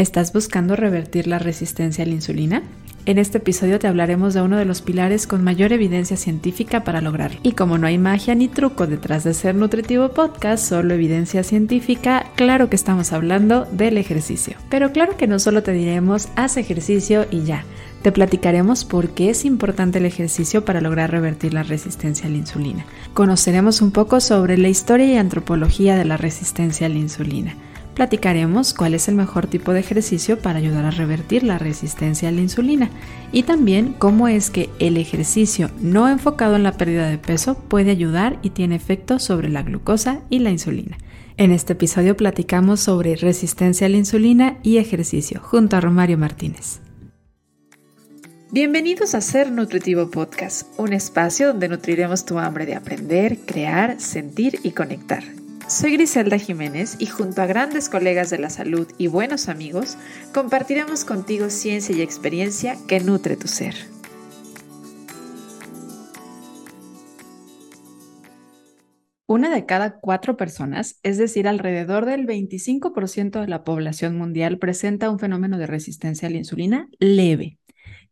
¿Estás buscando revertir la resistencia a la insulina? En este episodio te hablaremos de uno de los pilares con mayor evidencia científica para lograrlo. Y como no hay magia ni truco detrás de ser nutritivo podcast, solo evidencia científica, claro que estamos hablando del ejercicio. Pero claro que no solo te diremos haz ejercicio y ya. Te platicaremos por qué es importante el ejercicio para lograr revertir la resistencia a la insulina. Conoceremos un poco sobre la historia y antropología de la resistencia a la insulina platicaremos cuál es el mejor tipo de ejercicio para ayudar a revertir la resistencia a la insulina y también cómo es que el ejercicio no enfocado en la pérdida de peso puede ayudar y tiene efecto sobre la glucosa y la insulina. En este episodio platicamos sobre resistencia a la insulina y ejercicio junto a Romario Martínez. Bienvenidos a Ser Nutritivo Podcast, un espacio donde nutriremos tu hambre de aprender, crear, sentir y conectar. Soy Griselda Jiménez y junto a grandes colegas de la salud y buenos amigos, compartiremos contigo ciencia y experiencia que nutre tu ser. Una de cada cuatro personas, es decir, alrededor del 25% de la población mundial, presenta un fenómeno de resistencia a la insulina leve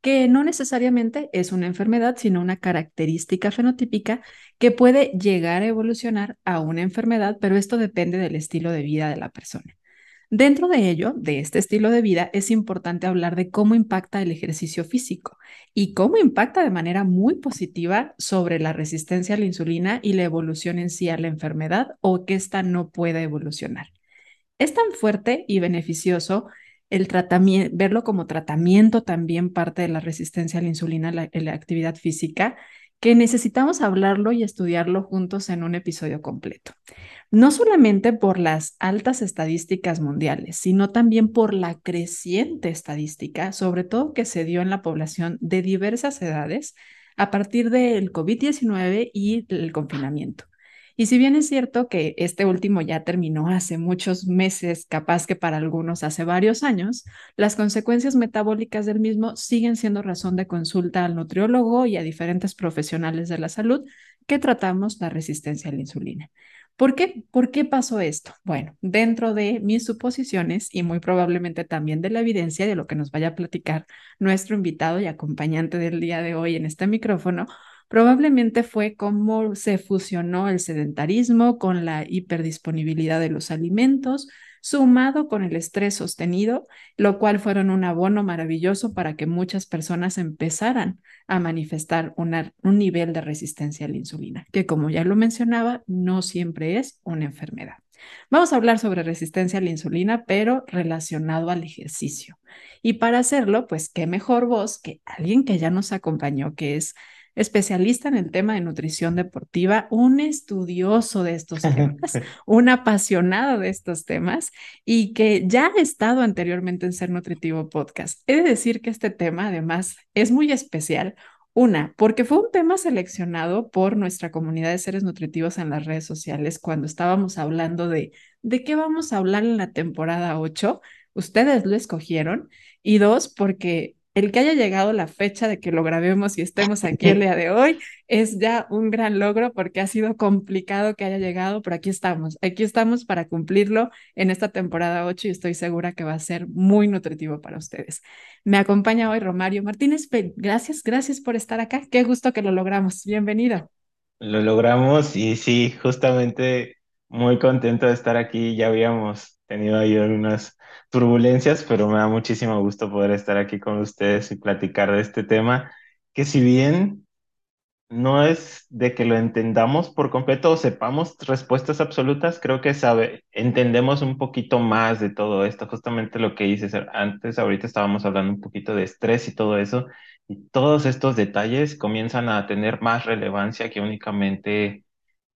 que no necesariamente es una enfermedad, sino una característica fenotípica que puede llegar a evolucionar a una enfermedad, pero esto depende del estilo de vida de la persona. Dentro de ello, de este estilo de vida, es importante hablar de cómo impacta el ejercicio físico y cómo impacta de manera muy positiva sobre la resistencia a la insulina y la evolución en sí a la enfermedad o que ésta no pueda evolucionar. Es tan fuerte y beneficioso el tratamiento, verlo como tratamiento también parte de la resistencia a la insulina en la actividad física, que necesitamos hablarlo y estudiarlo juntos en un episodio completo. No solamente por las altas estadísticas mundiales, sino también por la creciente estadística, sobre todo que se dio en la población de diversas edades a partir del COVID-19 y el confinamiento. Y si bien es cierto que este último ya terminó hace muchos meses, capaz que para algunos hace varios años, las consecuencias metabólicas del mismo siguen siendo razón de consulta al nutriólogo y a diferentes profesionales de la salud que tratamos la resistencia a la insulina. ¿Por qué? ¿Por qué pasó esto? Bueno, dentro de mis suposiciones y muy probablemente también de la evidencia de lo que nos vaya a platicar nuestro invitado y acompañante del día de hoy en este micrófono, probablemente fue cómo se fusionó el sedentarismo con la hiperdisponibilidad de los alimentos, sumado con el estrés sostenido, lo cual fueron un abono maravilloso para que muchas personas empezaran a manifestar un nivel de resistencia a la insulina, que como ya lo mencionaba, no siempre es una enfermedad. Vamos a hablar sobre resistencia a la insulina, pero relacionado al ejercicio. Y para hacerlo, pues qué mejor voz que alguien que ya nos acompañó, que es especialista en el tema de nutrición deportiva, un estudioso de estos temas, un apasionado de estos temas y que ya ha estado anteriormente en Ser Nutritivo Podcast. He de decir que este tema además es muy especial. Una, porque fue un tema seleccionado por nuestra comunidad de seres nutritivos en las redes sociales cuando estábamos hablando de de qué vamos a hablar en la temporada 8. Ustedes lo escogieron. Y dos, porque el que haya llegado la fecha de que lo grabemos y estemos aquí el día de hoy es ya un gran logro porque ha sido complicado que haya llegado, pero aquí estamos, aquí estamos para cumplirlo en esta temporada 8 y estoy segura que va a ser muy nutritivo para ustedes. Me acompaña hoy Romario Martínez. Gracias, gracias por estar acá. Qué gusto que lo logramos. Bienvenido. Lo logramos y sí, justamente muy contento de estar aquí. Ya habíamos tenido ahí unas turbulencias, pero me da muchísimo gusto poder estar aquí con ustedes y platicar de este tema, que si bien no es de que lo entendamos por completo o sepamos respuestas absolutas, creo que sabe, entendemos un poquito más de todo esto, justamente lo que dices antes, ahorita estábamos hablando un poquito de estrés y todo eso, y todos estos detalles comienzan a tener más relevancia que únicamente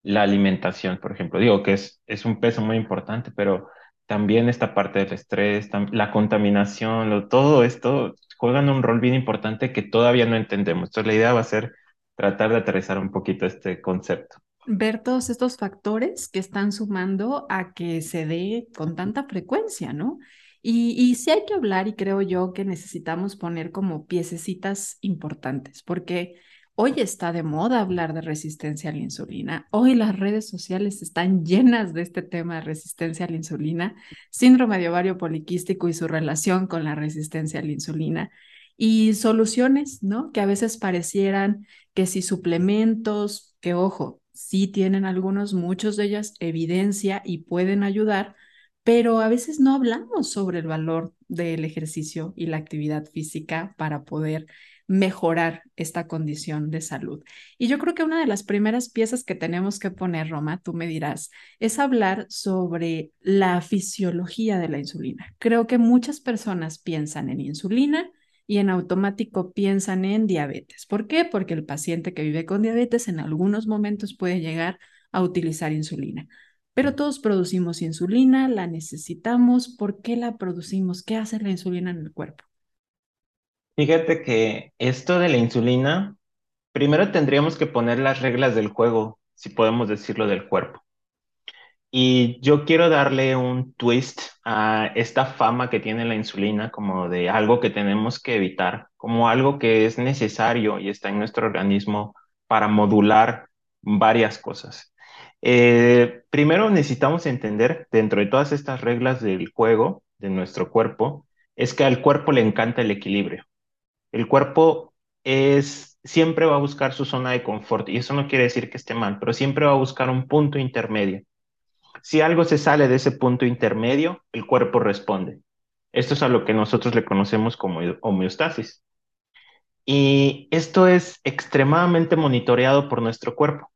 la alimentación, por ejemplo. Digo que es, es un peso muy importante, pero también esta parte del estrés, la contaminación, todo esto juegan un rol bien importante que todavía no entendemos. Entonces la idea va a ser tratar de aterrizar un poquito este concepto. Ver todos estos factores que están sumando a que se dé con tanta frecuencia, ¿no? Y, y sí hay que hablar y creo yo que necesitamos poner como piececitas importantes, porque Hoy está de moda hablar de resistencia a la insulina. Hoy las redes sociales están llenas de este tema de resistencia a la insulina, síndrome de ovario poliquístico y su relación con la resistencia a la insulina y soluciones, ¿no? Que a veces parecieran que si suplementos, que ojo, sí tienen algunos, muchos de ellas evidencia y pueden ayudar, pero a veces no hablamos sobre el valor del ejercicio y la actividad física para poder mejorar esta condición de salud. Y yo creo que una de las primeras piezas que tenemos que poner, Roma, tú me dirás, es hablar sobre la fisiología de la insulina. Creo que muchas personas piensan en insulina y en automático piensan en diabetes. ¿Por qué? Porque el paciente que vive con diabetes en algunos momentos puede llegar a utilizar insulina. Pero todos producimos insulina, la necesitamos. ¿Por qué la producimos? ¿Qué hace la insulina en el cuerpo? Fíjate que esto de la insulina, primero tendríamos que poner las reglas del juego, si podemos decirlo, del cuerpo. Y yo quiero darle un twist a esta fama que tiene la insulina como de algo que tenemos que evitar, como algo que es necesario y está en nuestro organismo para modular varias cosas. Eh, primero necesitamos entender dentro de todas estas reglas del juego de nuestro cuerpo, es que al cuerpo le encanta el equilibrio. El cuerpo es, siempre va a buscar su zona de confort y eso no quiere decir que esté mal, pero siempre va a buscar un punto intermedio. Si algo se sale de ese punto intermedio, el cuerpo responde. Esto es a lo que nosotros le conocemos como homeostasis. Y esto es extremadamente monitoreado por nuestro cuerpo.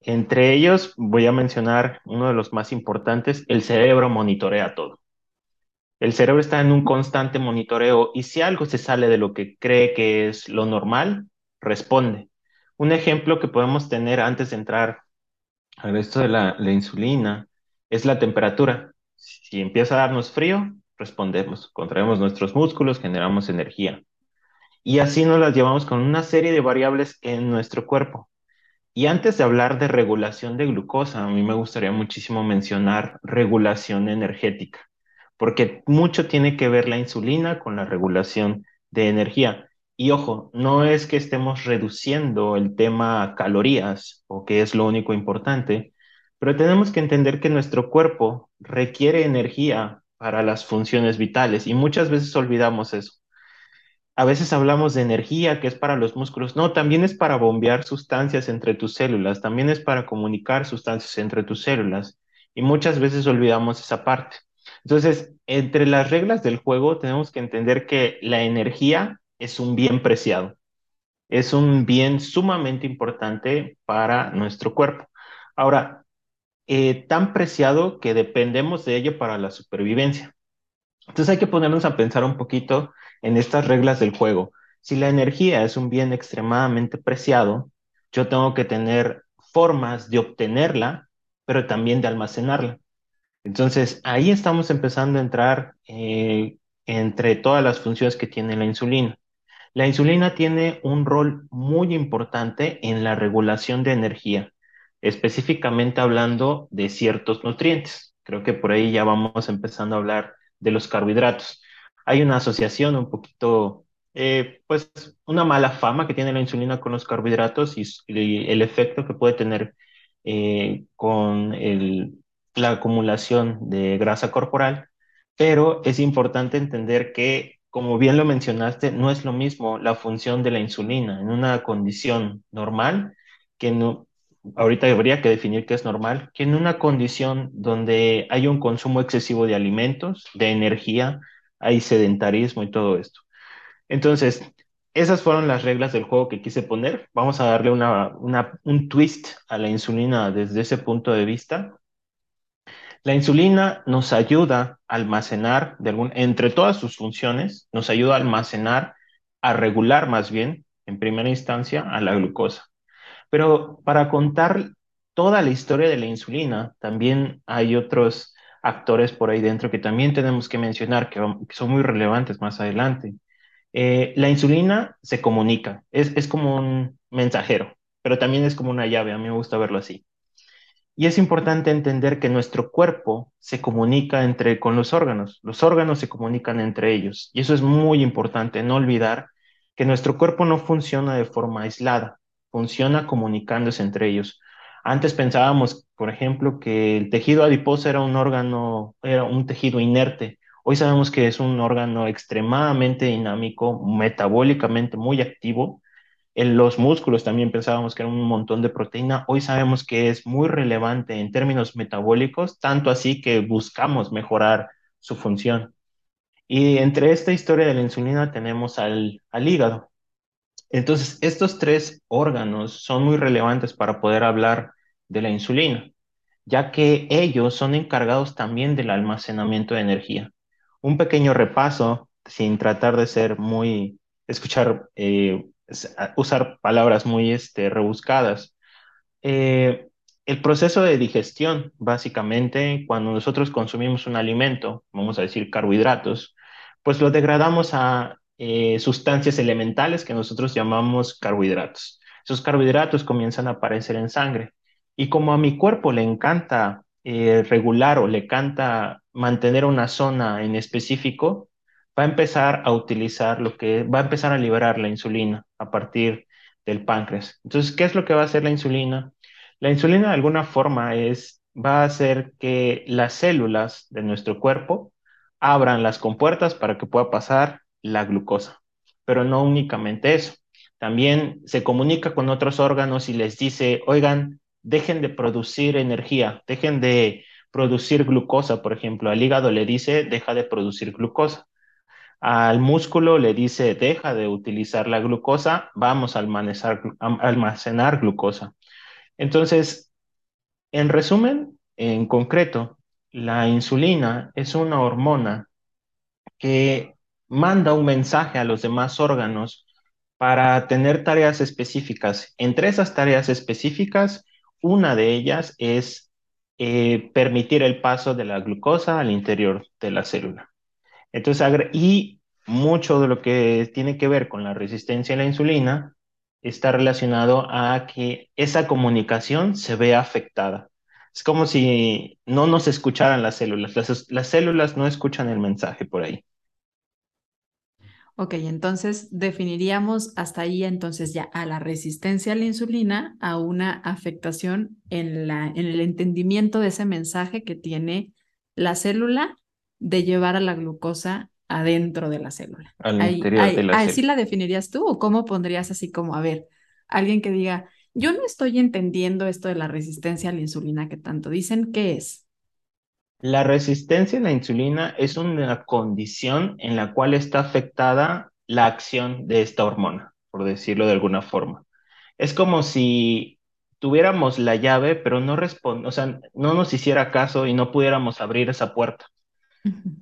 Entre ellos voy a mencionar uno de los más importantes, el cerebro monitorea todo. El cerebro está en un constante monitoreo y si algo se sale de lo que cree que es lo normal, responde. Un ejemplo que podemos tener antes de entrar al resto de la, insulina es la temperatura. Si empieza a darnos frío, respondemos, contraemos nuestros músculos, generamos energía. Y así nos las llevamos con una serie de variables en nuestro cuerpo. Y antes de hablar de regulación de glucosa, a mí me gustaría muchísimo mencionar regulación energética porque mucho tiene que ver la insulina con la regulación de energía. Y ojo, no es que estemos reduciendo el tema calorías o que es lo único importante, pero tenemos que entender que nuestro cuerpo requiere energía para las funciones vitales y muchas veces olvidamos eso. A veces hablamos de energía que es para los músculos. No, también es para bombear sustancias entre tus células, también es para comunicar sustancias entre tus células. Y muchas veces olvidamos esa parte. Entonces, entre las reglas del juego tenemos que entender que la energía es un bien preciado, es un bien sumamente importante para nuestro cuerpo. Ahora, eh, tan preciado que dependemos de ello para la supervivencia. Entonces hay que ponernos a pensar un poquito en estas reglas del juego. Si la energía es un bien extremadamente preciado, yo tengo que tener formas de obtenerla, pero también de almacenarla. Entonces, ahí estamos empezando a entrar eh, entre todas las funciones que tiene la insulina. La insulina tiene un rol muy importante en la regulación de energía, específicamente hablando de ciertos nutrientes. Creo que por ahí ya vamos empezando a hablar de los carbohidratos. Hay una asociación un poquito, eh, pues, una mala fama que tiene la insulina con los carbohidratos y, el efecto que puede tener eh, con el la acumulación de grasa corporal, pero es importante entender que, como bien lo mencionaste, no es lo mismo la función de la insulina en una condición normal, que no, ahorita habría que definir qué es normal, que en una condición donde hay un consumo excesivo de alimentos, de energía, hay sedentarismo y todo esto. Entonces, esas fueron las reglas del juego que quise poner. Vamos a darle una, un twist a la insulina desde ese punto de vista la insulina nos ayuda a almacenar, de entre todas sus funciones, nos ayuda a almacenar, a regular más bien, en primera instancia, a la glucosa. Pero para contar toda la historia de la insulina, también hay otros actores por ahí dentro que también tenemos que mencionar, que, son muy relevantes más adelante. Eh, la insulina se comunica, es como un mensajero, pero también es como una llave, a mí me gusta verlo así. Y es importante entender que nuestro cuerpo se comunica entre con los órganos, los órganos se comunican entre ellos. Y eso es muy importante, no olvidar que nuestro cuerpo no funciona de forma aislada, funciona comunicándose entre ellos. Antes pensábamos, por ejemplo, que el tejido adiposo era un órgano, era un tejido inerte. Hoy sabemos que es un órgano extremadamente dinámico, metabólicamente muy activo. En los músculos también pensábamos que era un montón de proteína. Hoy sabemos que es muy relevante en términos metabólicos, tanto así que buscamos mejorar su función. Y entre esta historia de la insulina tenemos al, al hígado. Entonces, estos tres órganos son muy relevantes para poder hablar de la insulina, ya que ellos son encargados también del almacenamiento de energía. Un pequeño repaso, sin tratar de ser muy, escuchar, eh, usar palabras muy este, rebuscadas. Eh, el proceso de digestión, básicamente, cuando nosotros consumimos un alimento, vamos a decir carbohidratos, pues lo degradamos a eh, sustancias elementales que nosotros llamamos carbohidratos. Esos carbohidratos comienzan a aparecer en sangre. Y como a mi cuerpo le encanta eh, regular o le encanta mantener una zona en específico, va a empezar a utilizar lo que va a empezar a liberar la insulina a partir del páncreas. Entonces, ¿qué es lo que va a hacer la insulina? La insulina de alguna forma es, va a hacer que las células de nuestro cuerpo abran las compuertas para que pueda pasar la glucosa. Pero no únicamente eso. También se comunica con otros órganos y les dice, oigan, dejen de producir energía, dejen de producir glucosa, por ejemplo. Al hígado le dice, deja de producir glucosa. Al músculo le dice, deja de utilizar la glucosa, vamos a almacenar, glucosa. Entonces, en resumen, en concreto, la insulina es una hormona que manda un mensaje a los demás órganos para tener tareas específicas. Entre esas tareas específicas, una de ellas es eh, permitir el paso de la glucosa al interior de la célula. Entonces, y mucho de lo que tiene que ver con la resistencia a la insulina está relacionado a que esa comunicación se vea afectada. Es como si no nos escucharan las células. Las, células no escuchan el mensaje por ahí. Ok, entonces definiríamos hasta ahí entonces ya a la resistencia a la insulina, a una afectación en, la, en el entendimiento de ese mensaje que tiene la célula de llevar a la glucosa adentro de la célula. Al interior de la ¿Así la definirías tú o cómo pondrías así como, a ver, alguien que diga, yo no estoy entendiendo esto de la resistencia a la insulina que tanto dicen, ¿qué es? La resistencia a la insulina es una condición en la cual está afectada la acción de esta hormona, por decirlo de alguna forma. Es como si tuviéramos la llave, pero no responde, o sea, no nos hiciera caso y no pudiéramos abrir esa puerta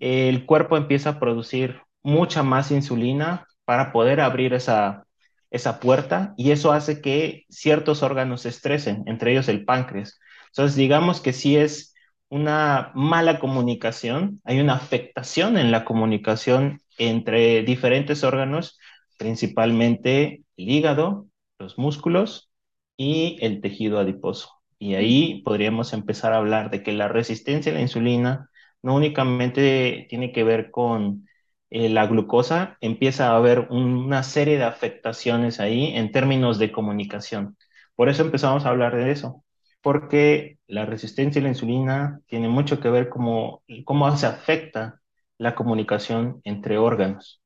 el cuerpo empieza a producir mucha más insulina para poder abrir esa, esa puerta y eso hace que ciertos órganos se estresen, entre ellos el páncreas. Entonces, digamos que si es una mala comunicación, hay una afectación en la comunicación entre diferentes órganos, principalmente el hígado, los músculos y el tejido adiposo. Y ahí podríamos empezar a hablar de que la resistencia a la insulina no únicamente tiene que ver con eh, la glucosa, empieza a haber una serie de afectaciones ahí en términos de comunicación. Por eso empezamos a hablar de eso, porque la resistencia a la insulina tiene mucho que ver cómo, cómo se afecta la comunicación entre órganos.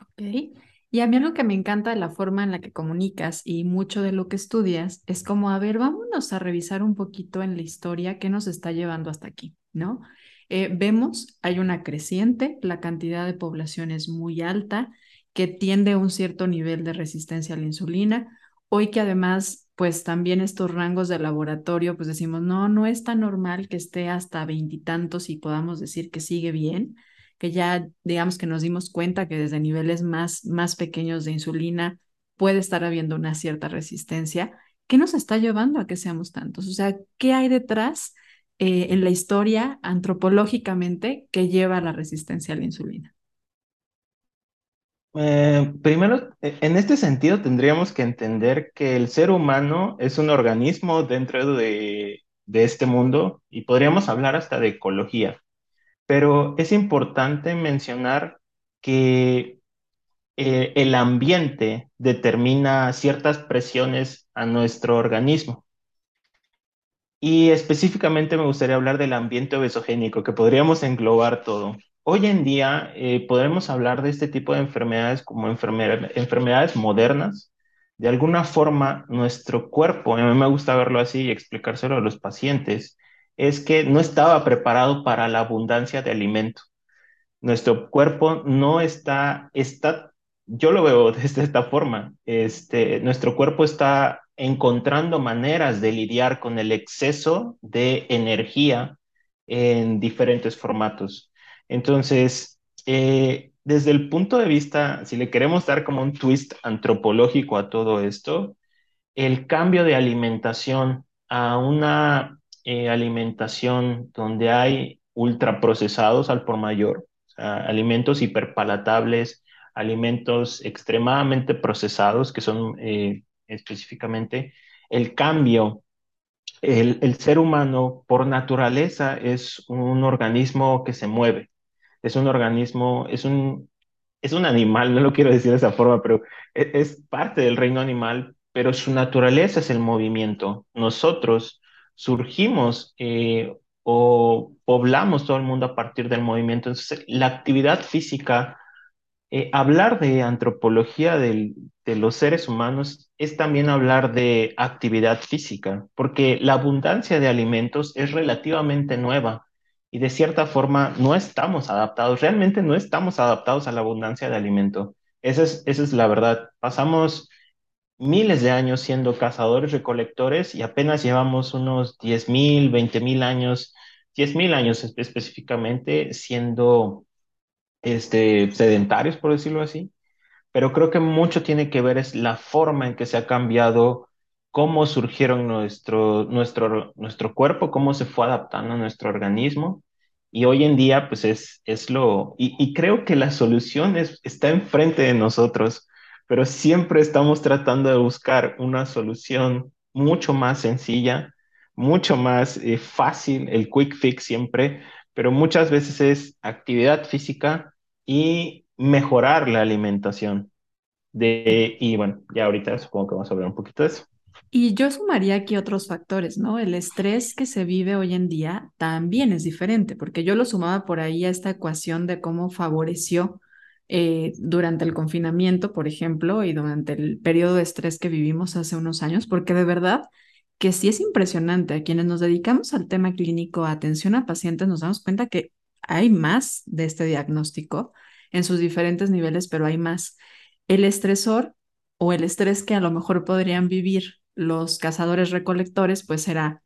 Ok. Y a mí lo que me encanta de la forma en la que comunicas y mucho de lo que estudias es como, a ver, vámonos a revisar un poquito en la historia qué nos está llevando hasta aquí, ¿no? Eh, vemos, hay una creciente, la cantidad de población es muy alta, que tiende a un cierto nivel de resistencia a la insulina. Hoy que además, pues también estos rangos de laboratorio, pues decimos, no, no es tan normal que esté hasta veintitantos y, podamos decir que sigue bien, que ya digamos que nos dimos cuenta que desde niveles más, más pequeños de insulina puede estar habiendo una cierta resistencia. ¿Qué nos está llevando a que seamos tantos? O sea, ¿qué hay detrás eh, en la historia antropológicamente que lleva a la resistencia a la insulina? Eh, primero, e, en este sentido tendríamos que entender que el ser humano es un organismo dentro de, este mundo y podríamos hablar hasta de ecología, pero es importante mencionar que eh, el ambiente determina ciertas presiones a nuestro organismo. Y específicamente me gustaría hablar del ambiente obesogénico, que podríamos englobar todo. Hoy en día eh, podremos hablar de este tipo de enfermedades como enfermedades modernas. De alguna forma, nuestro cuerpo, a mí me gusta verlo así y explicárselo a los pacientes, es que no estaba preparado para la abundancia de alimento. Nuestro cuerpo no está, está, yo lo veo desde esta forma, este, nuestro cuerpo está encontrando maneras de lidiar con el exceso de energía en diferentes formatos. Entonces, eh, desde el punto de vista, si le queremos dar como un twist antropológico a todo esto, el cambio de alimentación a una eh, alimentación donde hay ultraprocesados al por mayor, alimentos hiperpalatables, alimentos extremadamente procesados que son eh, específicamente, el cambio. El, el, ser humano por naturaleza es un organismo que se mueve, es un organismo, es un, es un animal, no lo quiero decir de esa forma, pero es, es parte del reino animal, pero su naturaleza es el movimiento. Nosotros surgimos eh, o poblamos todo el mundo a partir del movimiento. Entonces, la actividad física eh, hablar de antropología de los seres humanos es también hablar de actividad física, porque la abundancia de alimentos es relativamente nueva y de cierta forma no estamos adaptados, realmente no estamos adaptados a la abundancia de alimento. Esa es, esa es la verdad. Pasamos miles de años siendo cazadores, recolectores y apenas llevamos unos 10.000, 20.000 años, 10.000 años específicamente siendo este, sedentarios, por decirlo así, pero creo que mucho tiene que ver es la forma en que se ha cambiado, cómo surgieron nuestro, nuestro, nuestro cuerpo, cómo se fue adaptando a nuestro organismo. Y hoy en día, pues es, es lo, y, creo que la solución está enfrente de nosotros, pero siempre estamos tratando de buscar una solución mucho más sencilla, mucho más eh, fácil, el quick fix siempre, pero muchas veces es actividad física y mejorar la alimentación. De, y bueno, ya ahorita supongo que vamos a hablar un poquito de eso. Y yo sumaría aquí otros factores, ¿no? El estrés que se vive hoy en día también es diferente, porque yo lo sumaba por ahí a esta ecuación de cómo favoreció eh, durante el confinamiento, por ejemplo, y durante el periodo de estrés que vivimos hace unos años, porque de verdad que sí es impresionante. A quienes nos dedicamos al tema clínico, atención a pacientes, nos damos cuenta que hay más de este diagnóstico en sus diferentes niveles, pero hay más. El estresor o el estrés que a lo mejor podrían vivir los cazadores recolectores, pues era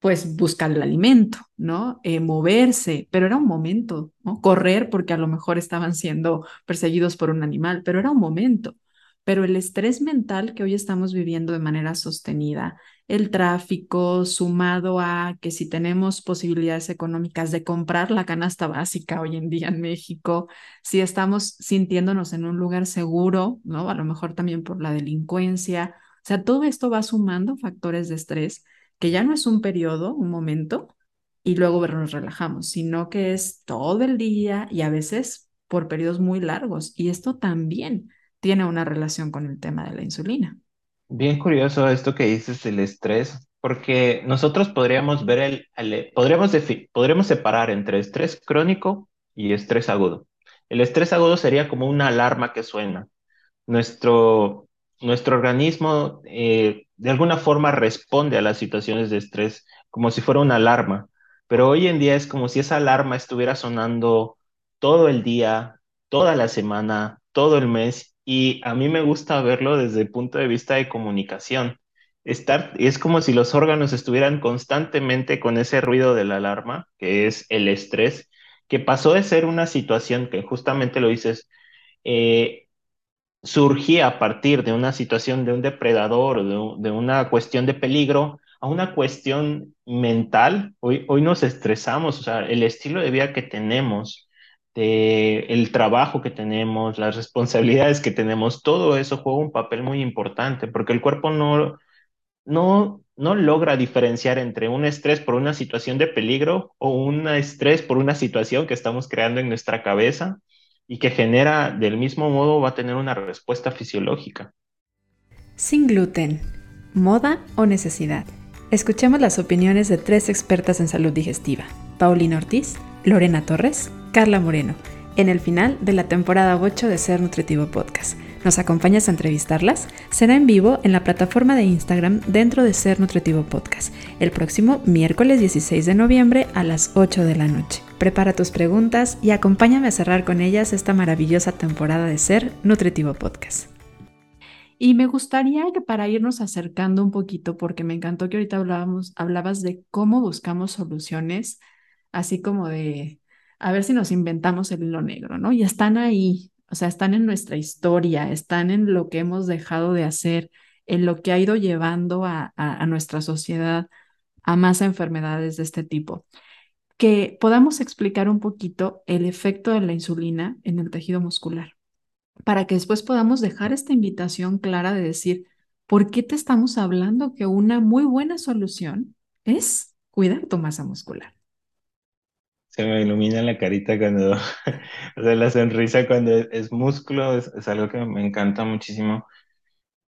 pues buscar el alimento, ¿no? Eh, moverse, pero era un momento. Correr porque a lo mejor estaban siendo perseguidos por un animal, pero era un momento. Pero el estrés mental que hoy estamos viviendo de manera sostenida, el tráfico sumado a que si tenemos posibilidades económicas de comprar la canasta básica hoy en día en México, si estamos sintiéndonos en un lugar seguro, ¿no? A lo mejor también por la delincuencia. O sea, todo esto va sumando factores de estrés que ya no es un periodo, un momento, y luego nos relajamos, sino que es todo el día y a veces por periodos muy largos. Y esto también tiene una relación con el tema de la insulina. Bien curioso esto que dices del estrés, porque nosotros podríamos ver el, podríamos, podríamos separar entre estrés crónico y estrés agudo. El estrés agudo sería como una alarma que suena. Nuestro, nuestro organismo eh, de alguna forma responde a las situaciones de estrés como si fuera una alarma, pero hoy en día es como si esa alarma estuviera sonando todo el día, toda la semana, todo el mes y a mí me gusta verlo desde el punto de vista de comunicación. Estar, es como si los órganos estuvieran constantemente con ese ruido de la alarma, que es el estrés, que pasó de ser una situación que justamente lo dices, eh, surgía a partir de una situación de un depredador o de, una cuestión de peligro a una cuestión mental. Hoy, hoy nos estresamos, o sea, el estilo de vida que tenemos el trabajo que tenemos, las responsabilidades que tenemos, todo eso juega un papel muy importante porque el cuerpo no, no, no logra diferenciar entre un estrés por una situación de peligro o un estrés por una situación que estamos creando en nuestra cabeza y que genera del mismo modo va a tener una respuesta fisiológica. Sin gluten, moda o necesidad. Escuchemos las opiniones de tres expertas en salud digestiva, Paulina Ortiz, Lorena Torres, Carla Moreno, en el final de la temporada 8 de Ser Nutritivo Podcast. ¿Nos acompañas a entrevistarlas? Será en vivo en la plataforma de Instagram dentro de Ser Nutritivo Podcast, el próximo miércoles 16 de noviembre a las 8 de la noche. Prepara tus preguntas y acompáñame a cerrar con ellas esta maravillosa temporada de Ser Nutritivo Podcast. Y me gustaría que para irnos acercando un poquito, porque me encantó que ahorita hablábamos, hablabas de cómo buscamos soluciones, así como de a ver si nos inventamos el hilo negro, ¿no? Y están ahí, o sea, están en nuestra historia, están en lo que hemos dejado de hacer, en lo que ha ido llevando a, a, nuestra sociedad a más enfermedades de este tipo. Que podamos explicar un poquito el efecto de la insulina en el tejido muscular, para que después podamos dejar esta invitación clara de decir, ¿por qué te estamos hablando que una muy buena solución es cuidar tu masa muscular? Se me ilumina la carita cuando, o sea, la sonrisa cuando es, músculo es, es, algo que me encanta muchísimo.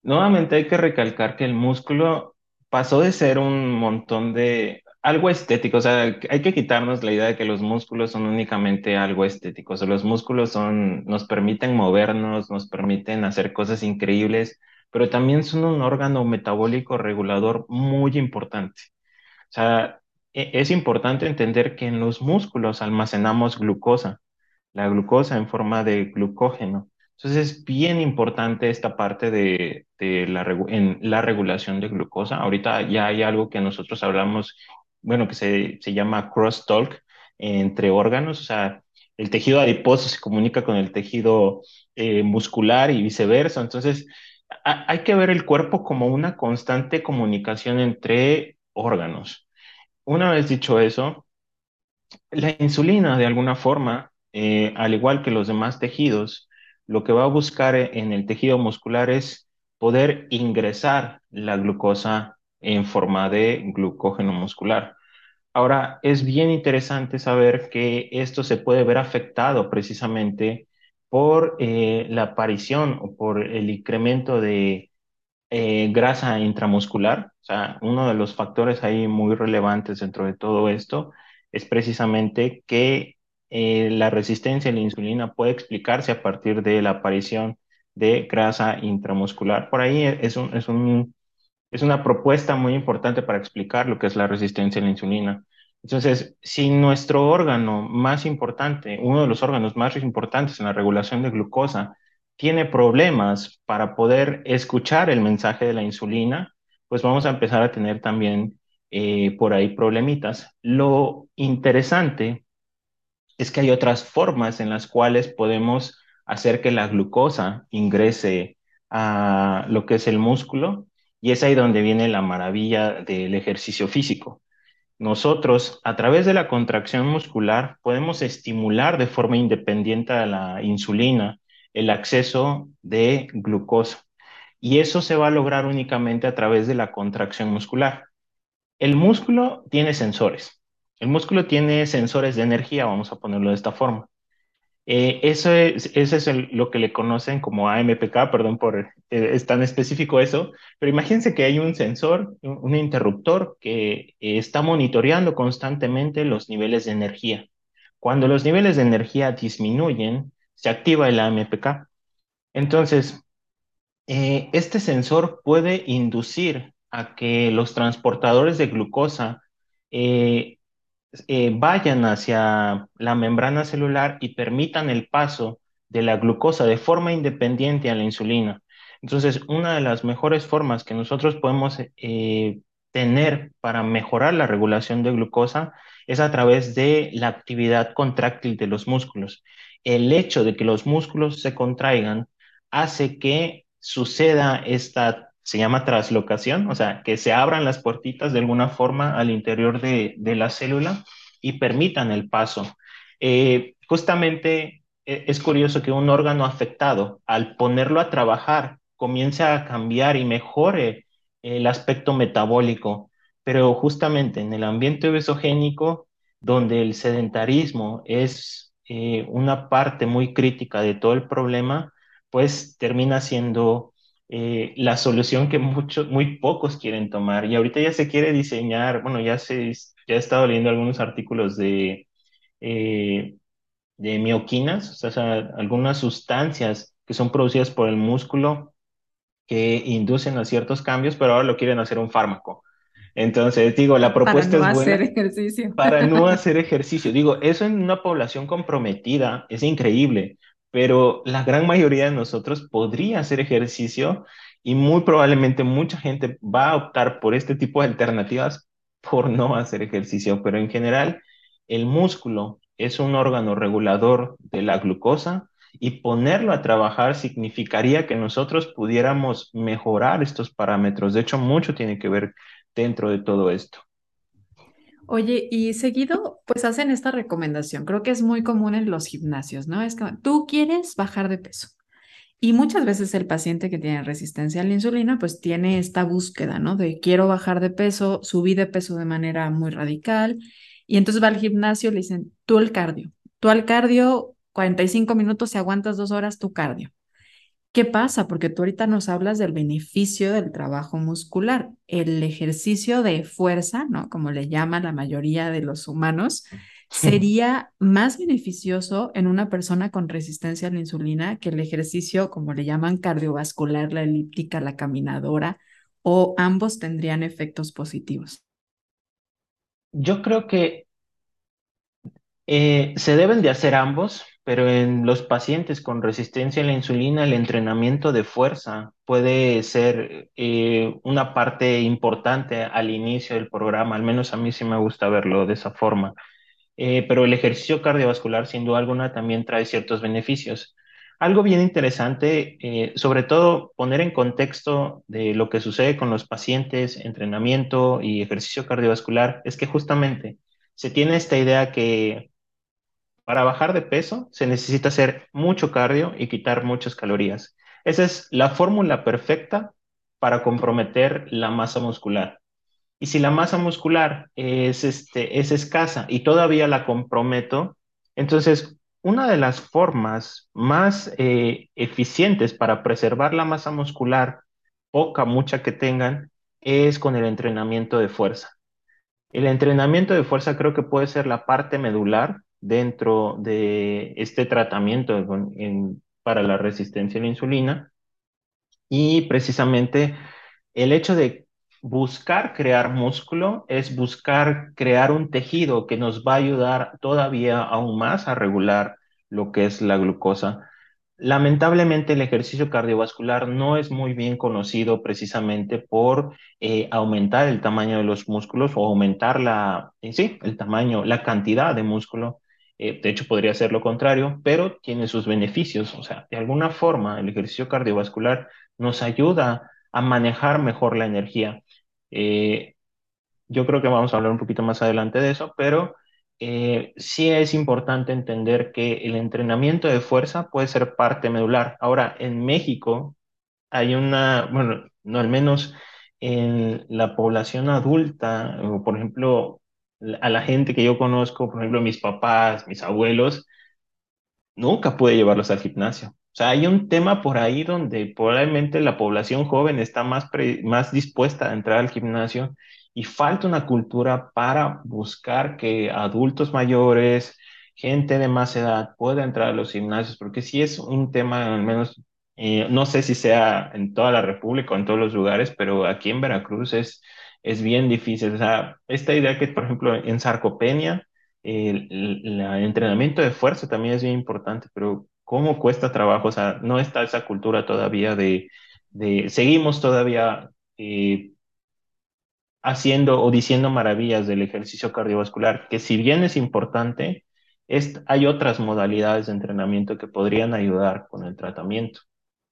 Nuevamente hay que recalcar que el músculo pasó de ser un montón de algo estético, o sea, hay que quitarnos la idea de que los músculos son únicamente algo estético, o sea, los músculos son, nos permiten movernos, nos permiten hacer cosas increíbles, pero también son un órgano metabólico regulador muy importante. O sea, es importante entender que en los músculos almacenamos glucosa, la glucosa en forma de glucógeno. Entonces es bien importante esta parte de, la regulación de glucosa. Ahorita ya hay algo que nosotros hablamos, bueno, que se, se llama crosstalk entre órganos, o sea, el tejido adiposo se comunica con el tejido eh, muscular y viceversa. Entonces, hay que ver el cuerpo como una constante comunicación entre órganos. Una vez dicho eso, la insulina de alguna forma, eh, al igual que los demás tejidos, lo que va a buscar en el tejido muscular es poder ingresar la glucosa en forma de glucógeno muscular. Ahora, es bien interesante saber que esto se puede ver afectado precisamente por eh, la aparición o por el incremento de eh, grasa intramuscular. O sea, uno de los factores ahí muy relevantes dentro de todo esto es precisamente que eh, la resistencia a la insulina puede explicarse a partir de la aparición de grasa intramuscular. Por ahí es, un, es, un, es una propuesta muy importante para explicar lo que es la resistencia a la insulina. Entonces, si nuestro órgano más importante, uno de los órganos más importantes en la regulación de glucosa, tiene problemas para poder escuchar el mensaje de la insulina, pues vamos a empezar a tener también eh, por ahí problemitas. Lo interesante es que hay otras formas en las cuales podemos hacer que la glucosa ingrese a lo que es el músculo y es ahí donde viene la maravilla del ejercicio físico. Nosotros, a través de la contracción muscular, podemos estimular de forma independiente a la insulina el acceso de glucosa. Y eso se va a lograr únicamente a través de la contracción muscular. El músculo tiene sensores. El músculo tiene sensores de energía, vamos a ponerlo de esta forma. Eh, eso es, ese es lo que le conocen como AMPK, perdón por eh, es tan específico eso, pero imagínense que hay un sensor, un, interruptor que está monitoreando constantemente los niveles de energía. Cuando los niveles de energía disminuyen, se activa el AMPK. Entonces, eh, este sensor puede inducir a que los transportadores de glucosa eh, eh, vayan hacia la membrana celular y permitan el paso de la glucosa de forma independiente a la insulina. Entonces, una de las mejores formas que nosotros podemos tener para mejorar la regulación de glucosa es a través de la actividad contráctil de los músculos el hecho de que los músculos se contraigan hace que suceda esta, se llama traslocación, o sea, que se abran las puertitas de alguna forma al interior de, la célula y permitan el paso. Eh, justamente e, es curioso que un órgano afectado, al ponerlo a trabajar, comience a cambiar y mejore el aspecto metabólico, pero justamente en el ambiente obesogénico, donde el sedentarismo es eh, una parte muy crítica de todo el problema, pues termina siendo eh, la solución que muchos, muy pocos quieren tomar. Y ahorita ya se quiere diseñar, bueno, ya se, ya he estado leyendo algunos artículos de, eh, de mioquinas, o sea, algunas sustancias que son producidas por el músculo que inducen a ciertos cambios, pero ahora lo quieren hacer un fármaco. Entonces, digo, la propuesta para no es buena hacer ejercicio. para no hacer ejercicio. Digo, eso en una población comprometida es increíble, pero la gran mayoría de nosotros podría hacer ejercicio y muy probablemente mucha gente va a optar por este tipo de alternativas por no hacer ejercicio, pero en general el músculo es un órgano regulador de la glucosa y ponerlo a trabajar significaría que nosotros pudiéramos mejorar estos parámetros. De hecho, mucho tiene que ver dentro de todo esto. Oye, y seguido, pues hacen esta recomendación. Creo que es muy común en los gimnasios, ¿no? Es que tú quieres bajar de peso. Y muchas veces el paciente que tiene resistencia a la insulina, pues tiene esta búsqueda, ¿no? De quiero bajar de peso, subí de peso de manera muy radical. Y entonces va al gimnasio le dicen, tú el cardio, tú al cardio, 45 minutos, si aguantas dos horas, tu cardio. ¿Qué pasa? Porque tú ahorita nos hablas del beneficio del trabajo muscular. El ejercicio de fuerza, ¿no? Como le llama la mayoría de los humanos, sería más beneficioso en una persona con resistencia a la insulina que el ejercicio, como le llaman cardiovascular, la elíptica, la caminadora, o ambos tendrían efectos positivos. Yo creo que eh, se deben de hacer ambos, pero en los pacientes con resistencia a la insulina, el entrenamiento de fuerza puede ser eh, una parte importante al inicio del programa, al menos a mí sí me gusta verlo de esa forma. Eh, pero el ejercicio cardiovascular, sin duda alguna, también trae ciertos beneficios. Algo bien interesante, sobre todo poner en contexto de lo que sucede con los pacientes, entrenamiento y ejercicio cardiovascular, es que justamente se tiene esta idea que para bajar de peso se necesita hacer mucho cardio y quitar muchas calorías. Esa es la fórmula perfecta para comprometer la masa muscular. Y si la masa muscular es, este, es escasa y todavía la comprometo, entonces una de las formas más eh, eficientes para preservar la masa muscular, poca, mucha que tengan, es con el entrenamiento de fuerza. El entrenamiento de fuerza creo que puede ser la parte medular dentro de este tratamiento para la resistencia a la insulina. Y precisamente el hecho de buscar crear músculo es buscar crear un tejido que nos va a ayudar todavía aún más a regular lo que es la glucosa. Lamentablemente el ejercicio cardiovascular no es muy bien conocido precisamente por eh, aumentar el tamaño de los músculos o aumentar la, sí, el tamaño, la cantidad de músculo eh, de hecho, podría ser lo contrario, pero tiene sus beneficios. O sea, de alguna forma, el ejercicio cardiovascular nos ayuda a manejar mejor la energía. Eh, yo creo que vamos a hablar un poquito más adelante de eso, pero eh, sí es importante entender que el entrenamiento de fuerza puede ser parte medular. Ahora, en México hay una, bueno, no al menos en la población adulta, o por ejemplo, a la gente que yo conozco, por ejemplo, mis papás, mis abuelos, nunca pude llevarlos al gimnasio. O sea, hay un tema por ahí donde probablemente la población joven está más, más dispuesta a entrar al gimnasio y falta una cultura para buscar que adultos mayores, gente de más edad pueda entrar a los gimnasios, porque sí es un tema, al menos, eh, no sé si sea en toda la República o en todos los lugares, pero aquí en Veracruz es es bien difícil. O sea, esta idea que, por ejemplo, en sarcopenia, el, entrenamiento de fuerza también es bien importante, pero ¿cómo cuesta trabajo? O sea, no está esa cultura todavía de, de seguimos todavía eh, haciendo o diciendo maravillas del ejercicio cardiovascular, que si bien es importante, es, hay otras modalidades de entrenamiento que podrían ayudar con el tratamiento.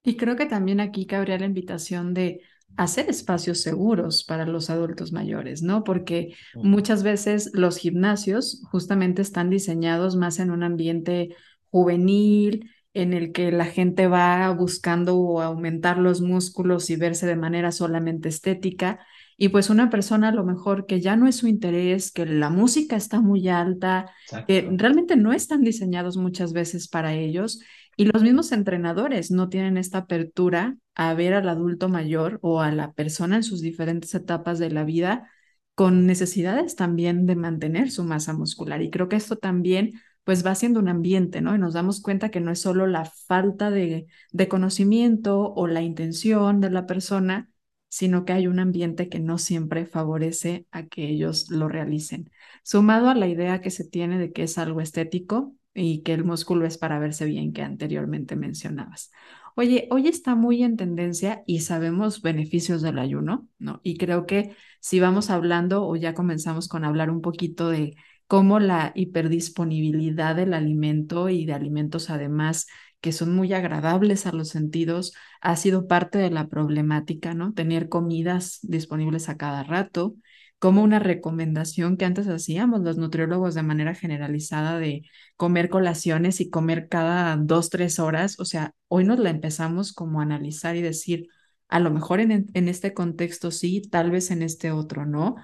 Y creo que también aquí cabría la invitación de hacer espacios seguros para los adultos mayores, ¿no? Porque muchas veces los gimnasios justamente están diseñados más en un ambiente juvenil, en el que la gente va buscando aumentar los músculos y verse de manera solamente estética. Y pues una persona a lo mejor que ya no es su interés, que la música está muy alta, que realmente no están diseñados muchas veces para ellos. Y los mismos entrenadores no tienen esta apertura a ver al adulto mayor o a la persona en sus diferentes etapas de la vida con necesidades también de mantener su masa muscular. Y creo que esto también pues va siendo un ambiente, ¿no? Y nos damos cuenta que no es solo la falta de, de conocimiento o la intención de la persona, sino que hay un ambiente que no siempre favorece a que ellos lo realicen. Sumado a la idea que se tiene de que es algo estético y que el músculo es para verse bien, que anteriormente mencionabas. Oye, hoy está muy en tendencia y sabemos beneficios del ayuno, ¿no? Y creo que si vamos hablando o ya comenzamos con hablar un poquito de cómo la hiperdisponibilidad del alimento y de alimentos además que son muy agradables a los sentidos, ha sido parte de la problemática, ¿no? Tener comidas disponibles a cada rato, como una recomendación que antes hacíamos los nutriólogos de manera generalizada de comer colaciones y comer cada dos, tres horas. O sea, hoy nos la empezamos como a analizar y decir, a lo mejor en, en este contexto sí, tal vez en este otro no.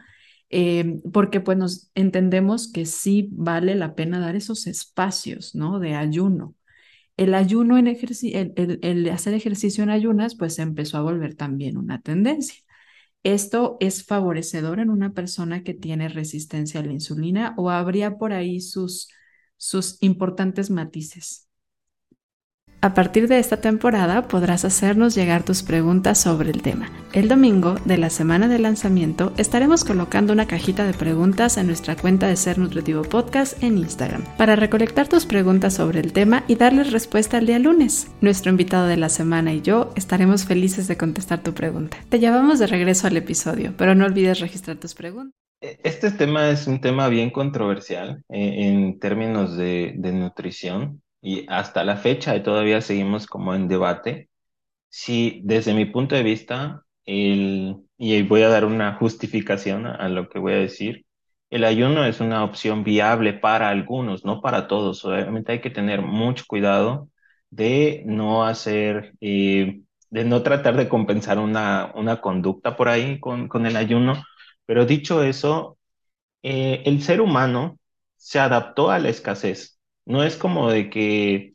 Eh, porque pues nos entendemos que sí vale la pena dar esos espacios, ¿no? De ayuno el ayuno en ejercicio, el, hacer ejercicio en ayunas, pues empezó a volver también una tendencia. ¿Esto es favorecedor en una persona que tiene resistencia a la insulina o habría por ahí sus, sus importantes matices? A partir de esta temporada podrás hacernos llegar tus preguntas sobre el tema. El domingo de la semana de lanzamiento estaremos colocando una cajita de preguntas en nuestra cuenta de Ser Nutritivo Podcast en Instagram para recolectar tus preguntas sobre el tema y darles respuesta el día lunes. Nuestro invitado de la semana y yo estaremos felices de contestar tu pregunta. Te llevamos de regreso al episodio, pero no olvides registrar tus preguntas. E, este tema es un tema bien controversial eh, en términos de, de nutrición y hasta la fecha todavía seguimos como en debate. Si desde mi punto de vista, el, y voy a dar una justificación a, lo que voy a decir, el ayuno es una opción viable para algunos, no para todos. Obviamente hay que tener mucho cuidado de no hacer, eh, de no tratar de compensar una, una conducta por ahí con, con el ayuno. Pero dicho eso, eh, el ser humano se adaptó a la escasez. No es como de que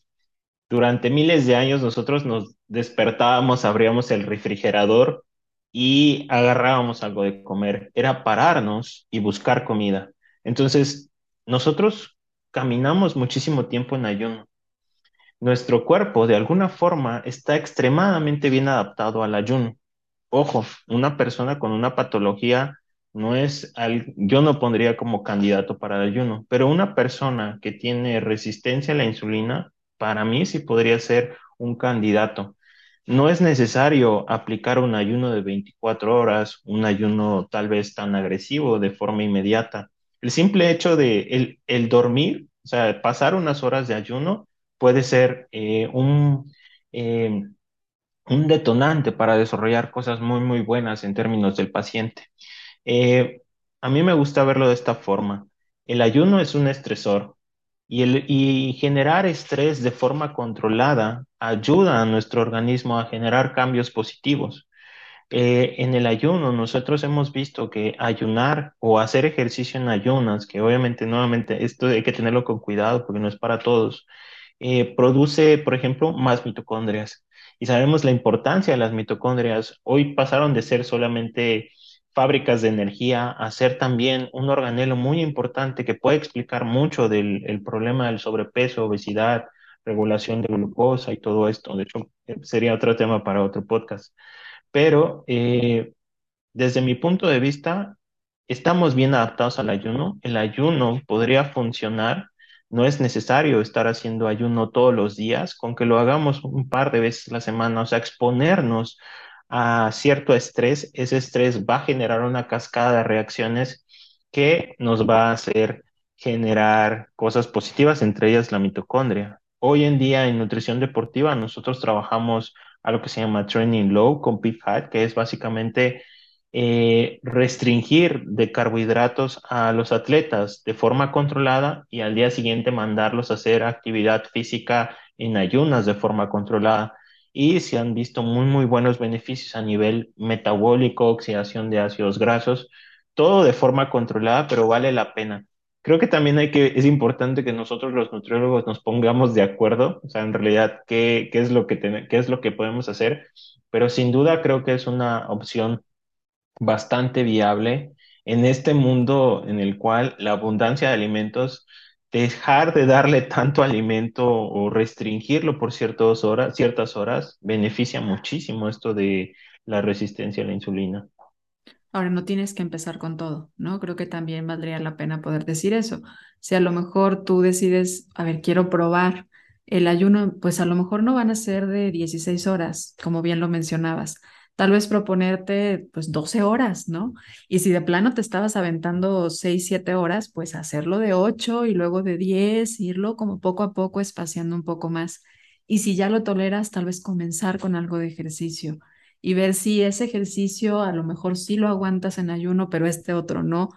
durante miles de años nosotros nos despertábamos, abríamos el refrigerador y agarrábamos algo de comer. Era pararnos y buscar comida. Entonces, nosotros caminamos muchísimo tiempo en ayuno. Nuestro cuerpo, de alguna forma, está extremadamente bien adaptado al ayuno. Ojo, una persona con una patología no es, yo no pondría como candidato para el ayuno, pero una persona que tiene resistencia a la insulina, para mí sí podría ser un candidato. No es necesario aplicar un ayuno de 24 horas, un ayuno tal vez tan agresivo de forma inmediata. El simple hecho de el, dormir, o sea, pasar unas horas de ayuno puede ser eh, un, eh, un detonante para desarrollar cosas muy, muy buenas en términos del paciente. Eh, a mí me gusta verlo de esta forma. El ayuno es un estresor y, el, y generar estrés de forma controlada ayuda a nuestro organismo a generar cambios positivos. Eh, en el ayuno nosotros hemos visto que ayunar o hacer ejercicio en ayunas, que obviamente nuevamente esto hay que tenerlo con cuidado porque no es para todos, eh, produce, por ejemplo, más mitocondrias. Y sabemos la importancia de las mitocondrias. Hoy pasaron de ser solamente fábricas de energía, a ser también un organelo muy importante que puede explicar mucho del problema del sobrepeso, obesidad, regulación de glucosa y todo esto. De hecho, eh, sería otro tema para otro podcast. Pero eh, desde mi punto de vista, estamos bien adaptados al ayuno. El ayuno podría funcionar. No es necesario estar haciendo ayuno todos los días, con que lo hagamos un par de veces a la semana, o sea, exponernos a cierto estrés, ese estrés va a generar una cascada de reacciones que nos va a hacer generar cosas positivas, entre ellas la mitocondria. Hoy en día en nutrición deportiva nosotros trabajamos a lo que se llama training low con PFAT, que es básicamente eh, restringir de carbohidratos a los atletas de forma controlada y al día siguiente mandarlos a hacer actividad física en ayunas de forma controlada. Y se han visto muy, muy buenos beneficios a nivel metabólico, oxidación de ácidos grasos, todo de forma controlada, pero vale la pena. Creo que también hay que, es importante que nosotros los nutriólogos nos pongamos de acuerdo, o sea, en realidad, qué, qué es lo que qué es lo que podemos hacer, pero sin duda creo que es una opción bastante viable en este mundo en el cual la abundancia de alimentos, dejar de darle tanto alimento o restringirlo por ciertas horas, ciertas horas, beneficia muchísimo esto de la resistencia a la insulina. Ahora, no tienes que empezar con todo, ¿no? Creo que también valdría la pena poder decir eso. Si a lo mejor tú decides, a ver, quiero probar el ayuno, pues a lo mejor no van a ser de 16 horas, como bien lo mencionabas. Tal vez proponerte, pues, 12 horas, ¿no? Y si de plano te estabas aventando 6, 7 horas, pues hacerlo de 8 y luego de 10, irlo como poco a poco espaciando un poco más. Y si ya lo toleras, tal vez comenzar con algo de ejercicio y ver si ese ejercicio a lo mejor sí lo aguantas en ayuno, pero este otro no.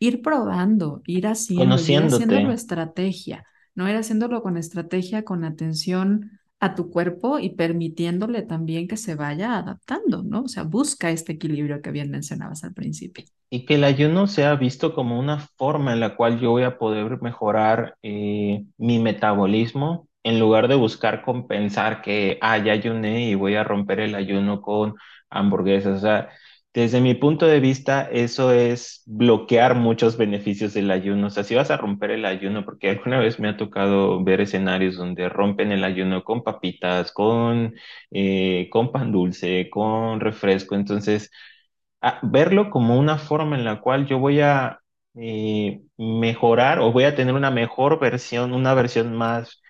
Ir probando, ir haciendo, ir haciéndolo estrategia, no ir haciéndolo con estrategia, con atención a tu cuerpo y permitiéndole también que se vaya adaptando, ¿no? O sea, busca este equilibrio que bien mencionabas al principio. Y que el ayuno sea visto como una forma en la cual yo voy a poder mejorar eh, mi metabolismo en lugar de buscar compensar que, ah, ya ayuné y voy a romper el ayuno con hamburguesas. O sea, desde mi punto de vista, eso es bloquear muchos beneficios del ayuno. O sea, si vas a romper el ayuno, porque alguna vez me ha tocado ver escenarios donde rompen el ayuno con papitas, con, eh, pan dulce, con refresco. Entonces, verlo como una forma en la cual yo voy a eh, mejorar o voy a tener una mejor versión, una versión más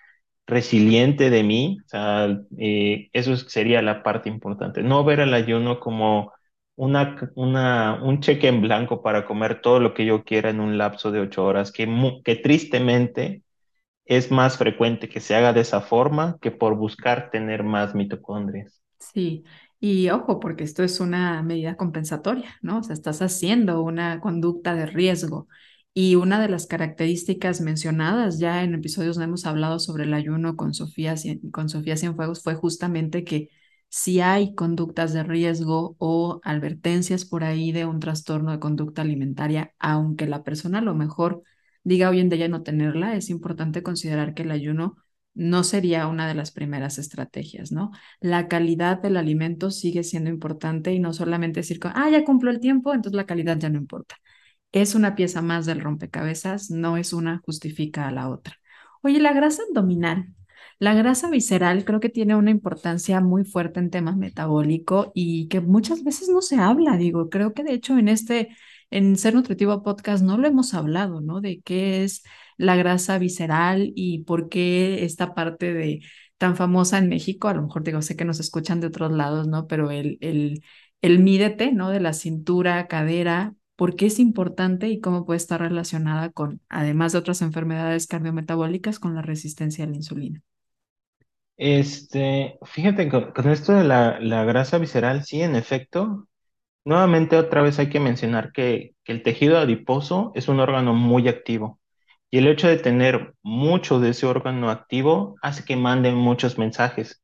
resiliente de mí, o sea, eh, eso sería la parte importante. No ver el ayuno como una, una, un cheque en blanco para comer todo lo que yo quiera en un lapso de ocho horas, que, que tristemente es más frecuente que se haga de esa forma que por buscar tener más mitocondrias. Sí, y ojo, porque esto es una medida compensatoria, ¿no? O sea, estás haciendo una conducta de riesgo y una de las características mencionadas ya en episodios donde hemos hablado sobre el ayuno con Sofía, con Sofía Cienfuegos fue justamente que si hay conductas de riesgo o advertencias por ahí de un trastorno de conducta alimentaria, aunque la persona a lo mejor diga hoy en día no tenerla, es importante considerar que el ayuno no sería una de las primeras estrategias, ¿no? La calidad del alimento sigue siendo importante y no solamente decir, ah, ya cumplo el tiempo, entonces la calidad ya no importa es una pieza más del rompecabezas, no es una justifica a la otra. Oye, la grasa abdominal, la grasa visceral creo que tiene una importancia muy fuerte en temas metabólicos y que muchas veces no se habla, digo, creo que de hecho en este, en Ser Nutritivo Podcast no lo hemos hablado, ¿no? De qué es la grasa visceral y por qué esta parte de tan famosa en México, a lo mejor digo, sé que nos escuchan de otros lados, ¿no? Pero el, el, el mídete, ¿no? De la cintura, cadera, por qué es importante y cómo puede estar relacionada con, además de otras enfermedades cardiometabólicas, con la resistencia a la insulina. Este, fíjate, con, esto de la, grasa visceral, sí, en efecto, nuevamente otra vez hay que mencionar que, que el tejido adiposo es un órgano muy activo. Y el hecho de tener mucho de ese órgano activo hace que manden muchos mensajes.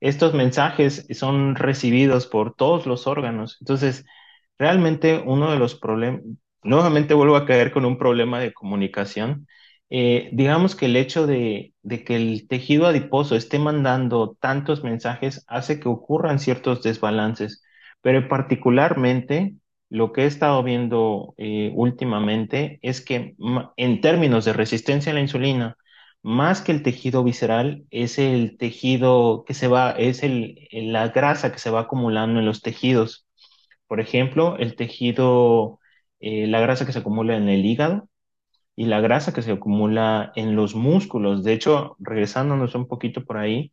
Estos mensajes son recibidos por todos los órganos. Entonces, realmente uno de los problemas, nuevamente vuelvo a caer con un problema de comunicación. Eh, digamos que el hecho de, de, que el tejido adiposo esté mandando tantos mensajes hace que ocurran ciertos desbalances, pero particularmente lo que he estado viendo eh, últimamente es que en términos de resistencia a la insulina, más que el tejido visceral, es el tejido que se va, es el, la grasa que se va acumulando en los tejidos. Por ejemplo, el tejido, eh, la grasa que se acumula en el hígado y la grasa que se acumula en los músculos. De hecho, regresándonos un poquito por ahí,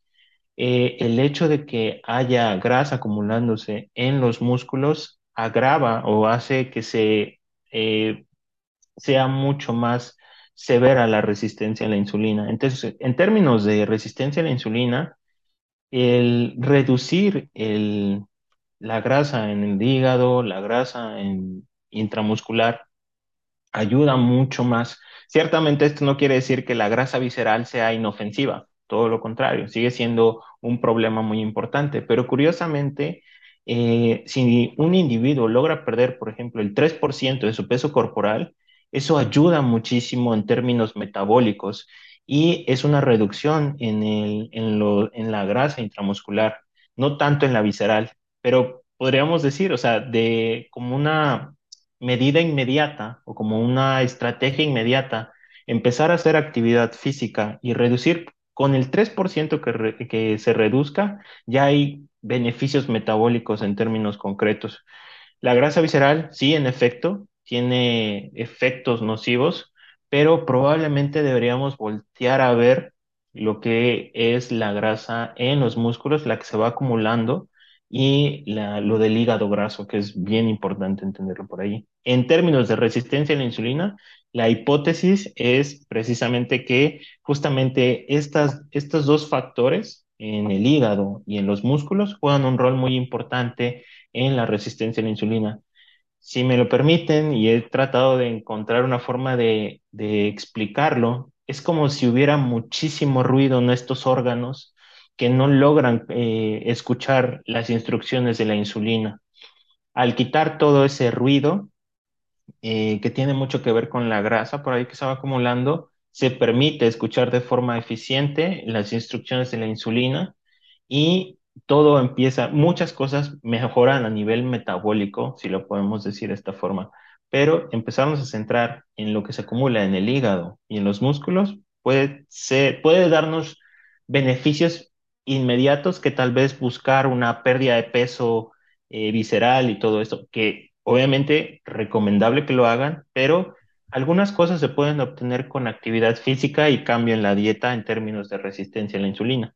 eh, el hecho de que haya grasa acumulándose en los músculos agrava o hace que se eh, sea mucho más severa la resistencia a la insulina. Entonces, en términos de resistencia a la insulina, el reducir el, la grasa en el hígado, la grasa en intramuscular, ayuda mucho más. Ciertamente esto no quiere decir que la grasa visceral sea inofensiva, todo lo contrario, sigue siendo un problema muy importante. Pero curiosamente, eh, si un individuo logra perder, por ejemplo, el 3% de su peso corporal, eso ayuda muchísimo en términos metabólicos y es una reducción en, el, en, lo, en la grasa intramuscular, no tanto en la visceral, pero podríamos decir, o sea, de como una medida inmediata o como una estrategia inmediata, empezar a hacer actividad física y reducir con el 3% que, que se reduzca, ya hay beneficios metabólicos en términos concretos. La grasa visceral, sí, en efecto, tiene efectos nocivos, pero probablemente deberíamos voltear a ver lo que es la grasa en los músculos, la que se va acumulando, y lo del hígado graso, que es bien importante entenderlo por ahí. En términos de resistencia a la insulina, la hipótesis es precisamente que justamente estas, estos dos factores en el hígado y en los músculos juegan un rol muy importante en la resistencia a la insulina. Si me lo permiten, y he tratado de encontrar una forma de, de explicarlo, es como si hubiera muchísimo ruido en estos órganos que no logran eh, escuchar las instrucciones de la insulina. Al quitar todo ese ruido, eh, que tiene mucho que ver con la grasa por ahí que se va acumulando, se permite escuchar de forma eficiente las instrucciones de la insulina y todo empieza, muchas cosas mejoran a nivel metabólico, si lo podemos decir de esta forma, pero empezamos a centrar en lo que se acumula en el hígado y en los músculos, puede ser, puede darnos beneficios inmediatos que tal vez buscar una pérdida de peso eh, visceral y todo esto, que obviamente recomendable que lo hagan, pero algunas cosas se pueden obtener con actividad física y cambio en la dieta en términos de resistencia a la insulina.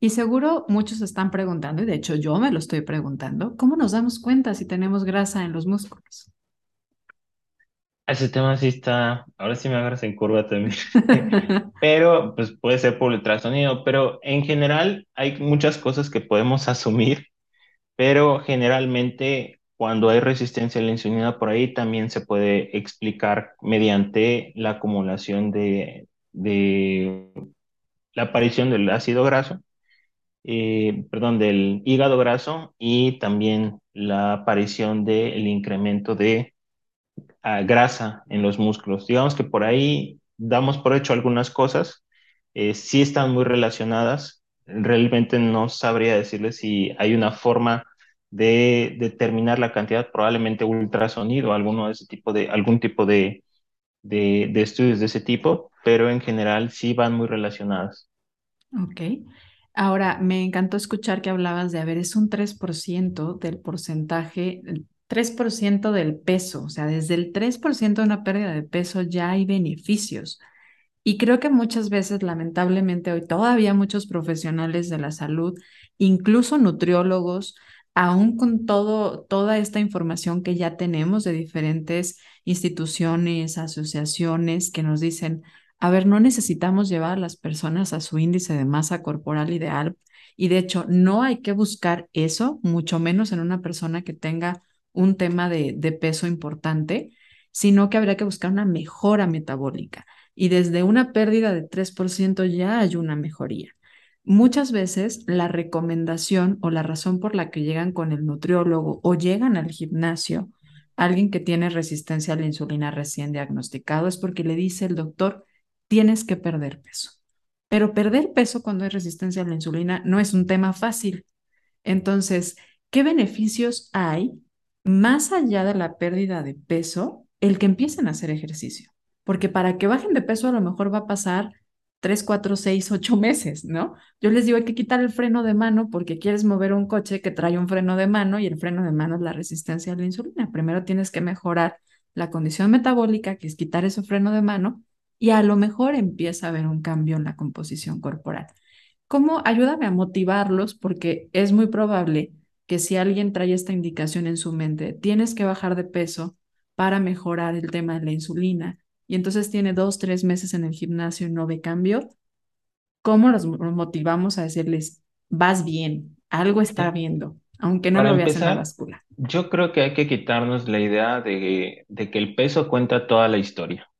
Y seguro muchos están preguntando, y de hecho yo me lo estoy preguntando, ¿cómo nos damos cuenta si tenemos grasa en los músculos? Ese tema sí está, ahora sí me agarras en curva también, pero pues puede ser por ultrasonido, pero en general hay muchas cosas que podemos asumir, pero generalmente cuando hay resistencia a la insulina por ahí también se puede explicar mediante la acumulación de, de la aparición del ácido graso, eh, perdón, del hígado graso y también la aparición del incremento de grasa en los músculos. Digamos que por ahí damos por hecho algunas cosas, eh, sí están muy relacionadas. Realmente no sabría decirles si hay una forma de determinar la cantidad, probablemente ultrasonido, alguno de ese tipo de, algún tipo de, de, de estudios de ese tipo, pero en general sí van muy relacionadas. Ok. Ahora, me encantó escuchar que hablabas de, a ver, es un 3% del porcentaje 3% del peso, o sea, desde el 3% de una pérdida de peso ya hay beneficios. Y creo que muchas veces, lamentablemente, hoy todavía muchos profesionales de la salud, incluso nutriólogos, aún con todo, toda esta información que ya tenemos de diferentes instituciones, asociaciones que nos dicen, a ver, no necesitamos llevar a las personas a su índice de masa corporal ideal. Y de hecho, no hay que buscar eso, mucho menos en una persona que tenga un tema de, peso importante, sino que habría que buscar una mejora metabólica. Y desde una pérdida de 3% ya hay una mejoría. Muchas veces la recomendación o la razón por la que llegan con el nutriólogo o llegan al gimnasio, alguien que tiene resistencia a la insulina recién diagnosticado, es porque le dice el doctor, tienes que perder peso. Pero perder peso cuando hay resistencia a la insulina no es un tema fácil. Entonces, ¿qué beneficios hay más allá de la pérdida de peso, el que empiecen a hacer ejercicio. Porque para que bajen de peso a lo mejor va a pasar 3, 4, 6, 8 meses, ¿no? Yo les digo, hay que quitar el freno de mano porque quieres mover un coche que trae un freno de mano y el freno de mano es la resistencia a la insulina. Primero tienes que mejorar la condición metabólica, que es quitar ese freno de mano, y a lo mejor empieza a haber un cambio en la composición corporal. ¿Cómo? Ayúdame a motivarlos porque es muy probable que si alguien trae esta indicación en su mente, tienes que bajar de peso para mejorar el tema de la insulina, y entonces tiene dos, tres meses en el gimnasio y no ve cambio, ¿cómo los motivamos a decirles, vas bien, algo está viendo, aunque no lo veas en la báscula? Yo creo que hay que quitarnos la idea de, de que el peso cuenta toda la historia.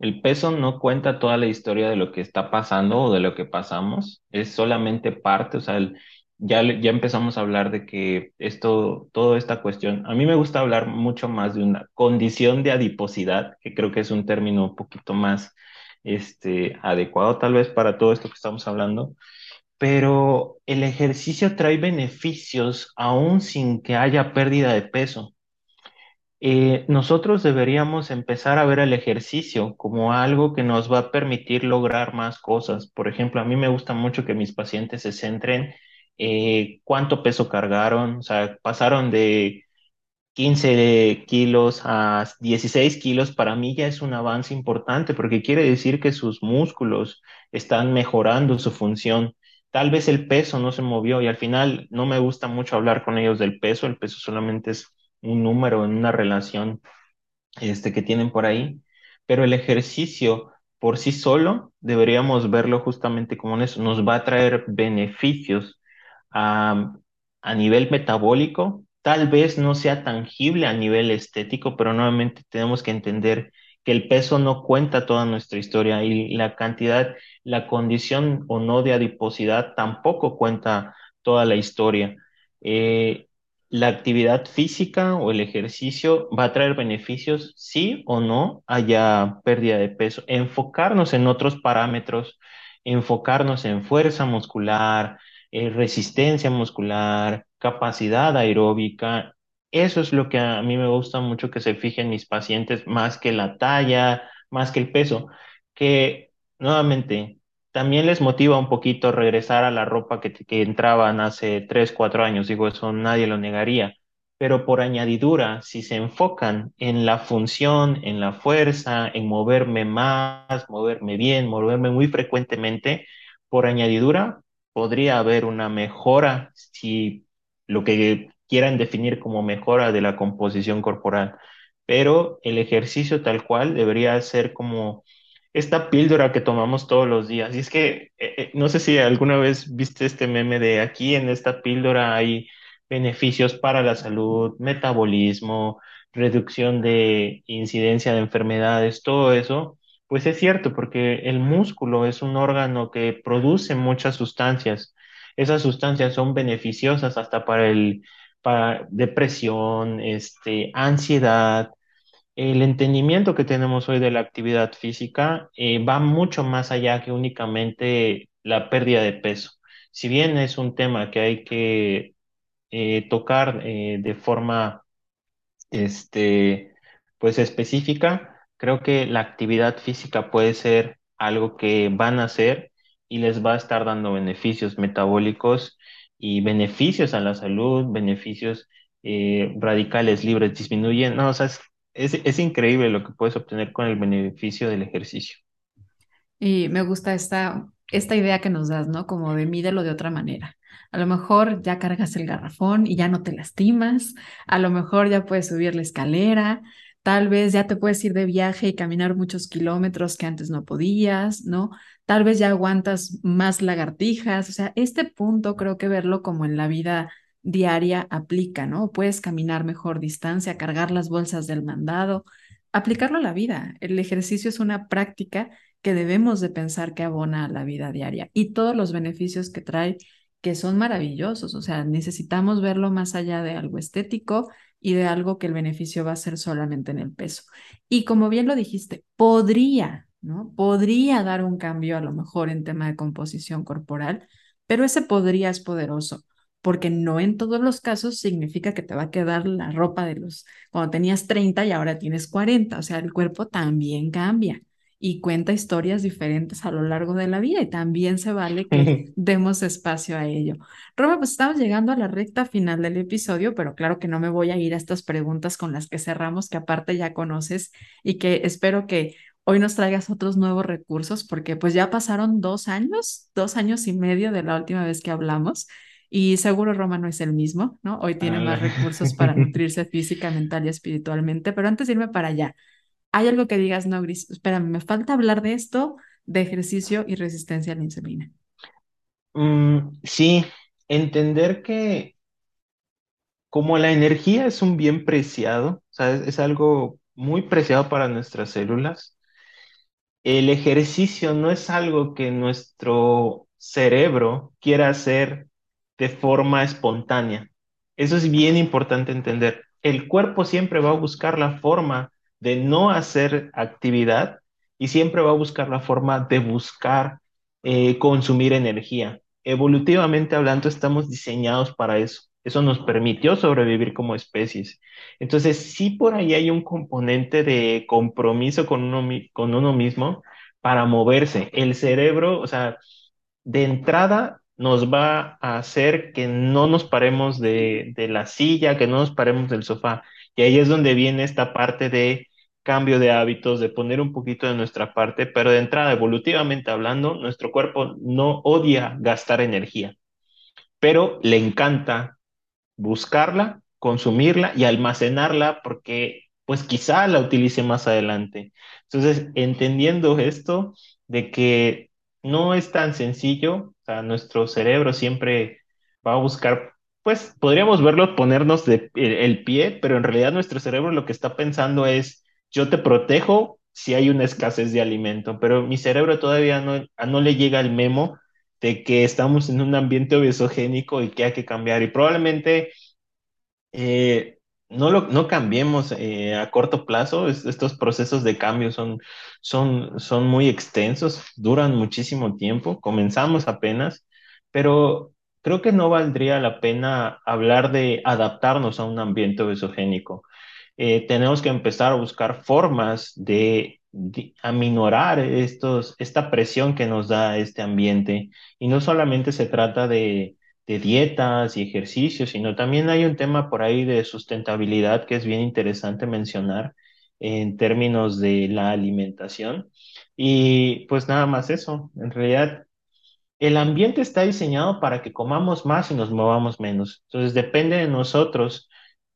El peso no cuenta toda la historia de lo que está pasando o de lo que pasamos, es solamente parte, o sea, el- ya, ya empezamos a hablar de que esto, toda esta cuestión, a mí me gusta hablar mucho más de una condición de adiposidad, que creo que es un término un poquito más este, adecuado tal vez para todo esto que estamos hablando, pero el ejercicio trae beneficios aún sin que haya pérdida de peso eh, nosotros deberíamos empezar a ver el ejercicio como algo que nos va a permitir lograr más cosas. Por ejemplo, a mí me gusta mucho que mis pacientes se centren eh, cuánto peso cargaron, o sea, pasaron de 15 kilos a 16 kilos, para mí ya es un avance importante porque quiere decir que sus músculos están mejorando su función. Tal vez el peso no se movió y al final no me gusta mucho hablar con ellos del peso, el peso solamente es un número en una relación este, que tienen por ahí, pero el ejercicio por sí solo deberíamos verlo justamente como eso, nos va a traer beneficios a, a nivel metabólico, tal vez no sea tangible a nivel estético, pero nuevamente tenemos que entender que el peso no cuenta toda nuestra historia y la cantidad, la condición o no de adiposidad tampoco cuenta toda la historia. Eh, la actividad física o el ejercicio va a traer beneficios, sí o no haya pérdida de peso. Enfocarnos en otros parámetros, enfocarnos en fuerza muscular, eh, resistencia muscular, capacidad aeróbica. Eso es lo que a mí me gusta mucho que se fijen mis pacientes, más que la talla, más que el peso, que nuevamente también les motiva un poquito regresar a la ropa que, que entraban hace tres, cuatro años, digo, eso nadie lo negaría, pero por añadidura, si se enfocan en la función, en la fuerza, en moverme más, moverme bien, moverme muy frecuentemente, por añadidura, podría haber una mejora si lo que quieran definir como mejora de la composición corporal, pero el ejercicio tal cual debería ser como esta píldora que tomamos todos los días. Y es que eh, eh, no sé si alguna vez viste este meme de aquí en esta píldora hay beneficios para la salud, metabolismo, reducción de incidencia de enfermedades, todo eso. Pues es cierto, porque el músculo es un órgano que produce muchas sustancias. Esas sustancias son beneficiosas hasta para el, para depresión, este, ansiedad el entendimiento que tenemos hoy de la actividad física eh, va mucho más allá que únicamente la pérdida de peso. Si bien es un tema que hay que eh, tocar eh, de forma este, pues específica, creo que la actividad física puede ser algo que van a hacer y les va a estar dando beneficios metabólicos y beneficios a la salud, beneficios eh, radicales libres disminuyen. No, o sea, es, es, increíble lo que puedes obtener con el beneficio del ejercicio. Y me gusta esta, esta idea que nos das, ¿no? Como de mídelo de otra manera. A lo mejor ya cargas el garrafón y ya no te lastimas, a lo mejor ya puedes subir la escalera, tal vez ya te puedes ir de viaje y caminar muchos kilómetros que antes no podías, ¿no? Tal vez ya aguantas más lagartijas, o sea, este punto creo que verlo como en la vida diaria aplica, ¿no? Puedes caminar mejor distancia, cargar las bolsas del mandado, aplicarlo a la vida. El ejercicio es una práctica que debemos de pensar que abona a la vida diaria y todos los beneficios que trae, que son maravillosos. O sea, necesitamos verlo más allá de algo estético y de algo que el beneficio va a ser solamente en el peso. Y como bien lo dijiste, podría, ¿no? Podría dar un cambio a lo mejor en tema de composición corporal, pero ese podría es poderoso. Porque no en todos los casos significa que te va a quedar la ropa de los cuando tenías 30 y ahora tienes 40. O sea, el cuerpo también cambia y cuenta historias diferentes a lo largo de la vida y también se vale que demos espacio a ello. Roma, pues estamos llegando a la recta final del episodio, pero claro que no me voy a ir a estas preguntas con las que cerramos, que aparte ya conoces y que espero que hoy nos traigas otros nuevos recursos, porque pues ya pasaron dos años, dos años y medio de la última vez que hablamos. Y seguro Roma no es el mismo, ¿no? Hoy tiene más recursos para nutrirse física, mental y espiritualmente. Pero antes de irme para allá, ¿Hay algo que digas, no, Gris? Espérame, me falta hablar de esto, de ejercicio y resistencia a la insulina. Mm, sí, entender que como la energía es un bien preciado, o sea, es, es algo muy preciado para nuestras células, el ejercicio no es algo que nuestro cerebro quiera hacer de forma espontánea. Eso es bien importante entender. El cuerpo siempre va a buscar la forma de no hacer actividad y siempre va a buscar la forma de buscar eh, consumir energía. Evolutivamente hablando, estamos diseñados para eso. Eso nos permitió sobrevivir como especies. Entonces, sí por ahí hay un componente de compromiso con uno, con uno mismo para moverse. El cerebro, o sea, de entrada nos va a hacer que no nos paremos de, de la silla, que no nos paremos del sofá. Y ahí es donde viene esta parte de cambio de hábitos, de poner un poquito de nuestra parte, pero de entrada, evolutivamente hablando, nuestro cuerpo no odia gastar energía, pero le encanta buscarla, consumirla y almacenarla porque pues quizá la utilice más adelante. Entonces, entendiendo esto de que no es tan sencillo, o sea, nuestro cerebro siempre va a buscar, pues podríamos verlo ponernos de, el, pie, pero en realidad nuestro cerebro lo que está pensando es, yo te protejo si hay una escasez de alimento, pero mi cerebro todavía no, no le llega el memo de que estamos en un ambiente obesogénico y que hay que cambiar. Y probablemente eh, no, lo, no cambiemos eh, a corto plazo. estos procesos de cambio son, son, son muy extensos, duran muchísimo tiempo. Comenzamos apenas, pero creo que no valdría la pena hablar de adaptarnos a un ambiente obesogénico. Eh, tenemos que empezar a buscar formas de, de, aminorar estos, esta presión que nos da este ambiente. Y no solamente se trata de, de dietas y ejercicios, sino también hay un tema por ahí de sustentabilidad que es bien interesante mencionar en términos de la alimentación. Y pues nada más eso, en realidad el ambiente está diseñado para que comamos más y nos movamos menos. Entonces depende de nosotros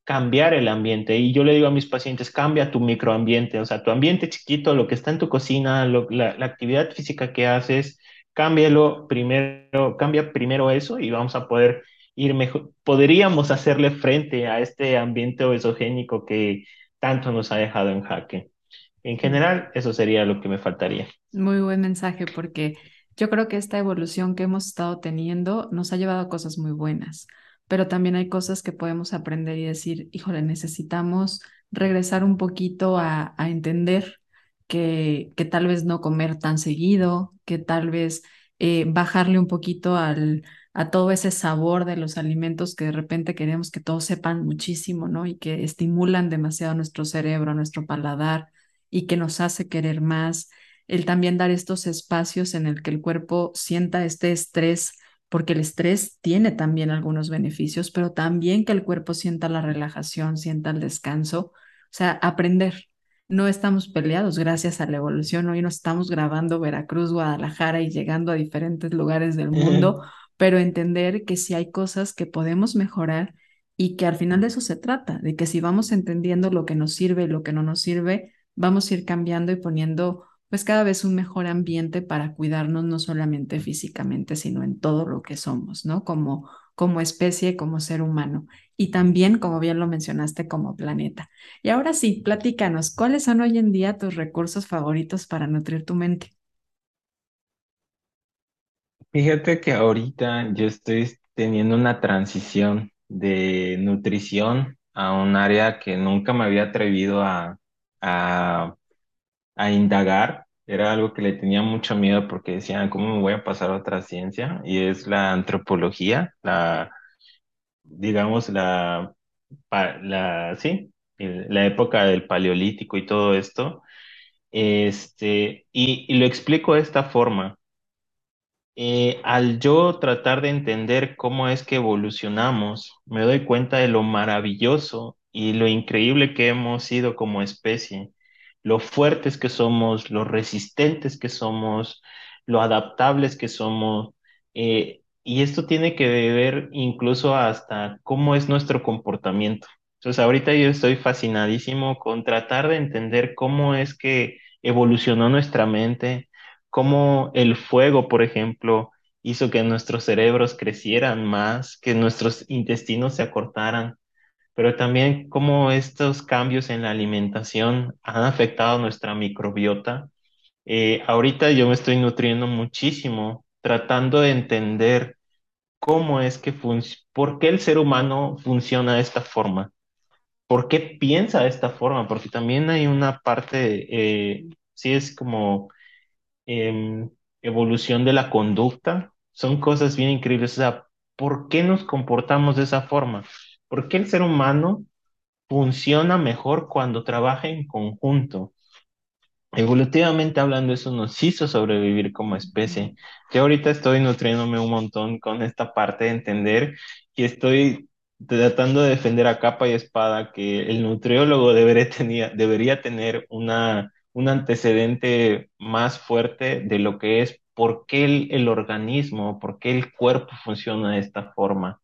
cambiar el ambiente. Y yo le digo a mis pacientes, cambia tu microambiente, o sea, tu ambiente chiquito, lo que está en tu cocina, la, la actividad física que haces, cámbialo primero, cambia primero eso y vamos a poder ir mejor, podríamos hacerle frente a este ambiente obesogénico que tanto nos ha dejado en jaque. En general, eso sería lo que me faltaría. Muy buen mensaje porque yo creo que esta evolución que hemos estado teniendo nos ha llevado a cosas muy buenas, pero también hay cosas que podemos aprender y decir, híjole, necesitamos regresar un poquito a, entender que, que tal vez no comer tan seguido, que tal vez eh, bajarle un poquito al, a todo ese sabor de los alimentos que de repente queremos que todos sepan muchísimo, ¿no? Y que estimulan demasiado nuestro cerebro, nuestro paladar y que nos hace querer más. El también dar estos espacios en el que el cuerpo sienta este estrés, porque el estrés tiene también algunos beneficios, pero también que el cuerpo sienta la relajación, sienta el descanso, o sea, aprender, no estamos peleados gracias a la evolución. Hoy no estamos grabando Veracruz, Guadalajara y llegando a diferentes lugares del mundo, pero entender que si hay cosas que podemos mejorar y que al final de eso se trata, de que si vamos entendiendo lo que nos sirve y lo que no nos sirve, vamos a ir cambiando y poniendo pues cada vez un mejor ambiente para cuidarnos no solamente físicamente, sino en todo lo que somos, ¿no? Como como especie, como ser humano y también, como bien lo mencionaste, como planeta. Y ahora sí, platícanos, ¿cuáles son hoy en día tus recursos favoritos para nutrir tu mente? Fíjate que ahorita yo estoy teniendo una transición de nutrición a un área que nunca me había atrevido a, a, a indagar. Era algo que le tenía mucho miedo porque decían, ¿cómo me voy a pasar a otra ciencia? Y es la antropología, la, digamos, la, la, sí, la época del paleolítico y todo esto. Este, y, y lo explico de esta forma. Eh, al yo tratar de entender cómo es que evolucionamos, me doy cuenta de lo maravilloso y lo increíble que hemos sido como especie, lo fuertes que somos, lo resistentes que somos, lo adaptables que somos. Eh, y esto tiene que ver incluso hasta cómo es nuestro comportamiento. Entonces, ahorita yo estoy fascinadísimo con tratar de entender cómo es que evolucionó nuestra mente, cómo el fuego, por ejemplo, hizo que nuestros cerebros crecieran más, que nuestros intestinos se acortaran, pero también cómo estos cambios en la alimentación han afectado nuestra microbiota Eh, ahorita yo me estoy nutriendo muchísimo, tratando de entender cómo es que funciona, por qué el ser humano funciona de esta forma, por qué piensa de esta forma, porque también hay una parte, eh, sí es como em, evolución de la conducta, son cosas bien increíbles, o sea, ¿por qué nos comportamos de esa forma? ¿Por qué el ser humano funciona mejor cuando trabaja en conjunto? Evolutivamente hablando, eso nos hizo sobrevivir como especie. Yo ahorita estoy nutriéndome un montón con esta parte de entender y estoy tratando de defender a capa y espada que el nutriólogo debería, tener una, un antecedente más fuerte de lo que es por qué el, el organismo, por qué el cuerpo funciona de esta forma,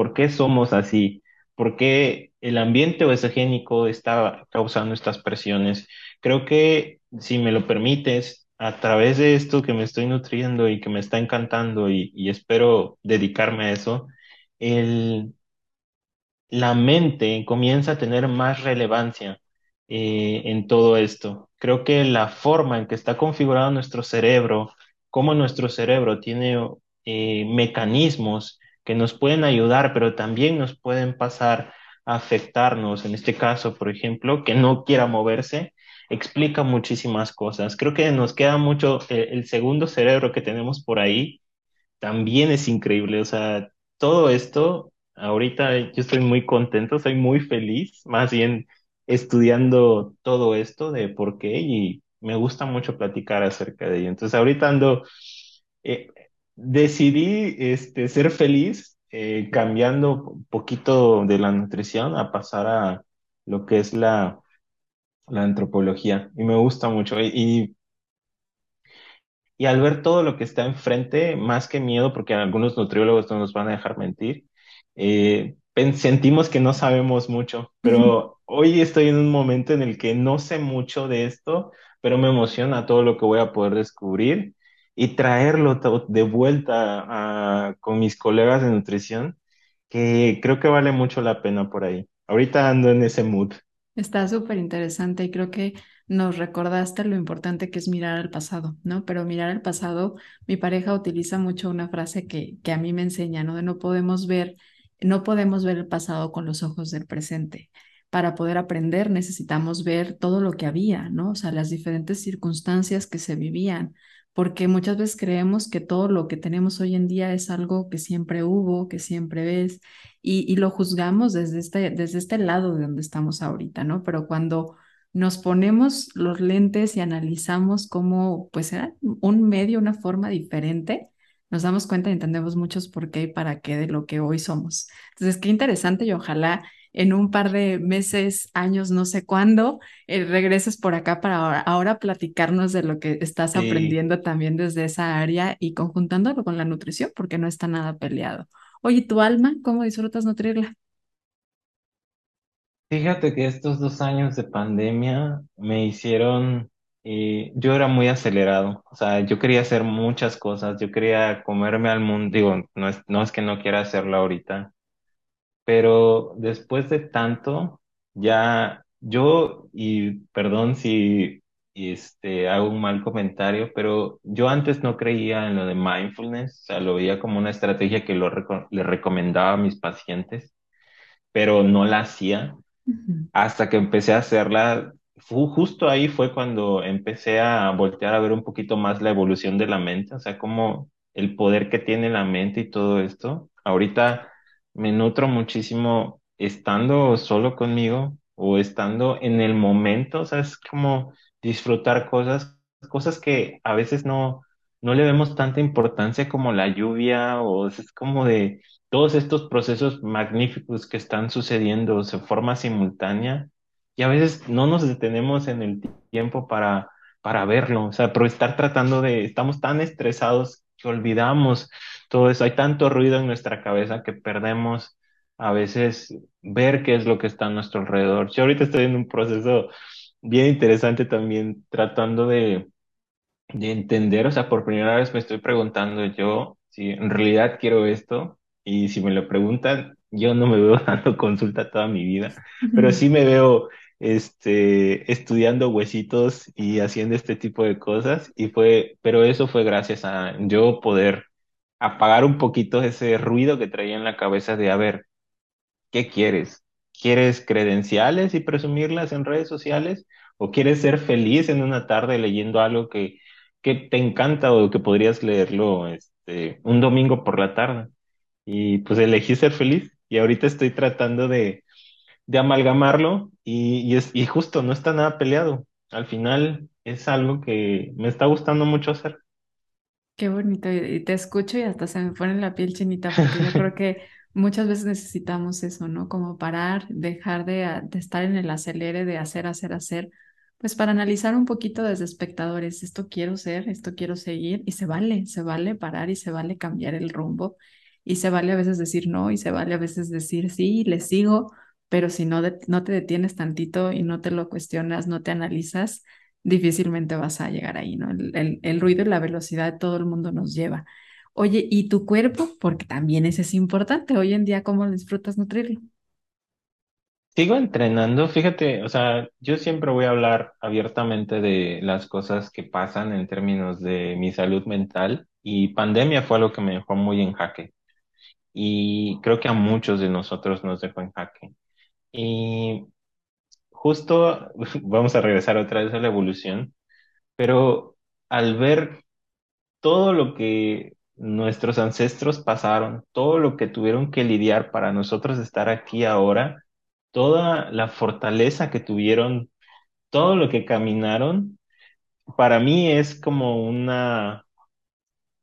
por qué somos así, por qué el ambiente oesogénico está causando estas presiones. Creo que si me lo permites, a través de esto que me estoy nutriendo y que me está encantando y, espero dedicarme a eso, la mente comienza a tener más relevancia eh, en todo esto. Creo que la forma en que está configurado nuestro cerebro, cómo nuestro cerebro tiene eh, mecanismos que nos pueden ayudar, pero también nos pueden pasar a afectarnos. En este caso, por ejemplo, que no quiera moverse, explica muchísimas cosas. Creo que nos queda mucho eh, el segundo cerebro que tenemos por ahí también es increíble. O sea, todo esto, ahorita yo estoy muy contento, soy muy feliz, más bien estudiando todo esto de por qué y me gusta mucho platicar acerca de ello. Entonces, ahorita ando, eh, decidí este, ser feliz eh, cambiando un poquito de la nutrición a pasar a lo que es la, la antropología. Y me gusta mucho. Y, y al ver todo lo que está enfrente, más que miedo, porque algunos nutriólogos no nos van a dejar mentir, eh, sentimos que no sabemos mucho, pero hoy estoy en un momento en el que no sé mucho de esto, pero me emociona todo lo que voy a poder descubrir y traerlo de vuelta a- con mis colegas de nutrición, que creo que vale mucho la pena por ahí. Ahorita ando en ese mood. Está súper interesante y creo que nos recordaste lo importante que es mirar al pasado, ¿no? Pero mirar al pasado, mi pareja utiliza mucho una frase que, que a mí me enseña, ¿no? De no podemos ver, no podemos ver el pasado con los ojos del presente. Para poder aprender necesitamos ver todo lo que había, ¿no? O sea, las diferentes circunstancias que se vivían, porque muchas veces creemos que todo lo que tenemos hoy en día es algo que siempre hubo, que siempre ves y, y lo juzgamos desde este, desde este lado de donde estamos ahorita, ¿no? Pero cuando nos ponemos los lentes y analizamos cómo, pues era un medio, una forma diferente, nos damos cuenta y entendemos muchos por qué y para qué de lo que hoy somos. Entonces, qué interesante y ojalá en un par de meses, años, no sé cuándo, eh, regreses por acá para ahora, ahora platicarnos de lo que estás Sí. aprendiendo también desde esa área y conjuntándolo con la nutrición, porque no está nada peleado. Oye, ¿tu alma? ¿Cómo disfrutas nutrirla? Fíjate que estos dos años de pandemia me hicieron, eh, yo era muy acelerado, o sea, yo quería hacer muchas cosas, yo quería comerme al mundo, digo, no es, no es que no quiera hacerlo ahorita, pero después de tanto, ya yo, y perdón si este, hago un mal comentario, pero yo antes no creía en lo de mindfulness, o sea, lo veía como una estrategia que lo reco- le recomendaba a mis pacientes, pero no la hacía Ujú. hasta que empecé a hacerla, fu- justo ahí fue cuando empecé a voltear a ver un poquito más la evolución de la mente, o sea, como el poder que tiene la mente y todo esto. Ahorita me nutro muchísimo estando solo conmigo o estando en el momento, o sea, es como disfrutar cosas, cosas que a veces no, no le vemos tanta importancia como la lluvia o es como de todos estos procesos magníficos que están sucediendo de forma simultánea y a veces no nos detenemos en el tiempo para, para verlo, o sea, por estar tratando de, estamos tan estresados que olvidamos todo eso, hay tanto ruido en nuestra cabeza que perdemos a veces ver qué es lo que está a nuestro alrededor. Yo ahorita estoy en un proceso bien interesante también tratando de de entender, o sea, por primera vez me estoy preguntando yo si en realidad quiero esto y si me lo preguntan, yo no me veo dando consulta toda mi vida, pero sí me veo este, estudiando huesitos y haciendo este tipo de cosas. Y fue, pero eso fue gracias a yo poder apagar un poquito ese ruido que traía en la cabeza de, a ver, ¿qué quieres? ¿Quieres credenciales y presumirlas en redes sociales? ¿O quieres ser feliz en una tarde leyendo algo que, que te encanta o que podrías leerlo este, un domingo por la tarde? Y pues elegí ser feliz y ahorita estoy tratando de, de amalgamarlo y, y, es, y justo no está nada peleado. Al final es algo que me está gustando mucho hacer. Qué bonito, y te escucho y hasta se me pone la piel chinita, porque yo creo que muchas veces necesitamos eso, ¿no? Como parar, dejar de, de, estar en el acelere de hacer, hacer, hacer, pues para analizar un poquito desde espectadores, esto quiero ser, esto quiero seguir, y se vale, se vale parar y se vale cambiar el rumbo, y se vale a veces decir no, y se vale a veces decir sí, le sigo, pero si no, no te detienes tantito y no te lo cuestionas, no te analizas, difícilmente vas a llegar ahí, ¿no? El, el, ruido y la velocidad de todo el mundo nos lleva. Oye, ¿y tu cuerpo? Porque también ese es importante. Hoy en día, ¿cómo disfrutas nutrirlo? Sigo entrenando, fíjate, o sea, yo siempre voy a hablar abiertamente de las cosas que pasan en términos de mi salud mental y pandemia fue algo que me dejó muy en jaque y creo que a muchos de nosotros nos dejó en jaque. Y justo vamos a regresar otra vez a la evolución, pero al ver todo lo que nuestros ancestros pasaron, todo lo que tuvieron que lidiar para nosotros estar aquí ahora, toda la fortaleza que tuvieron, todo lo que caminaron, para mí es como una,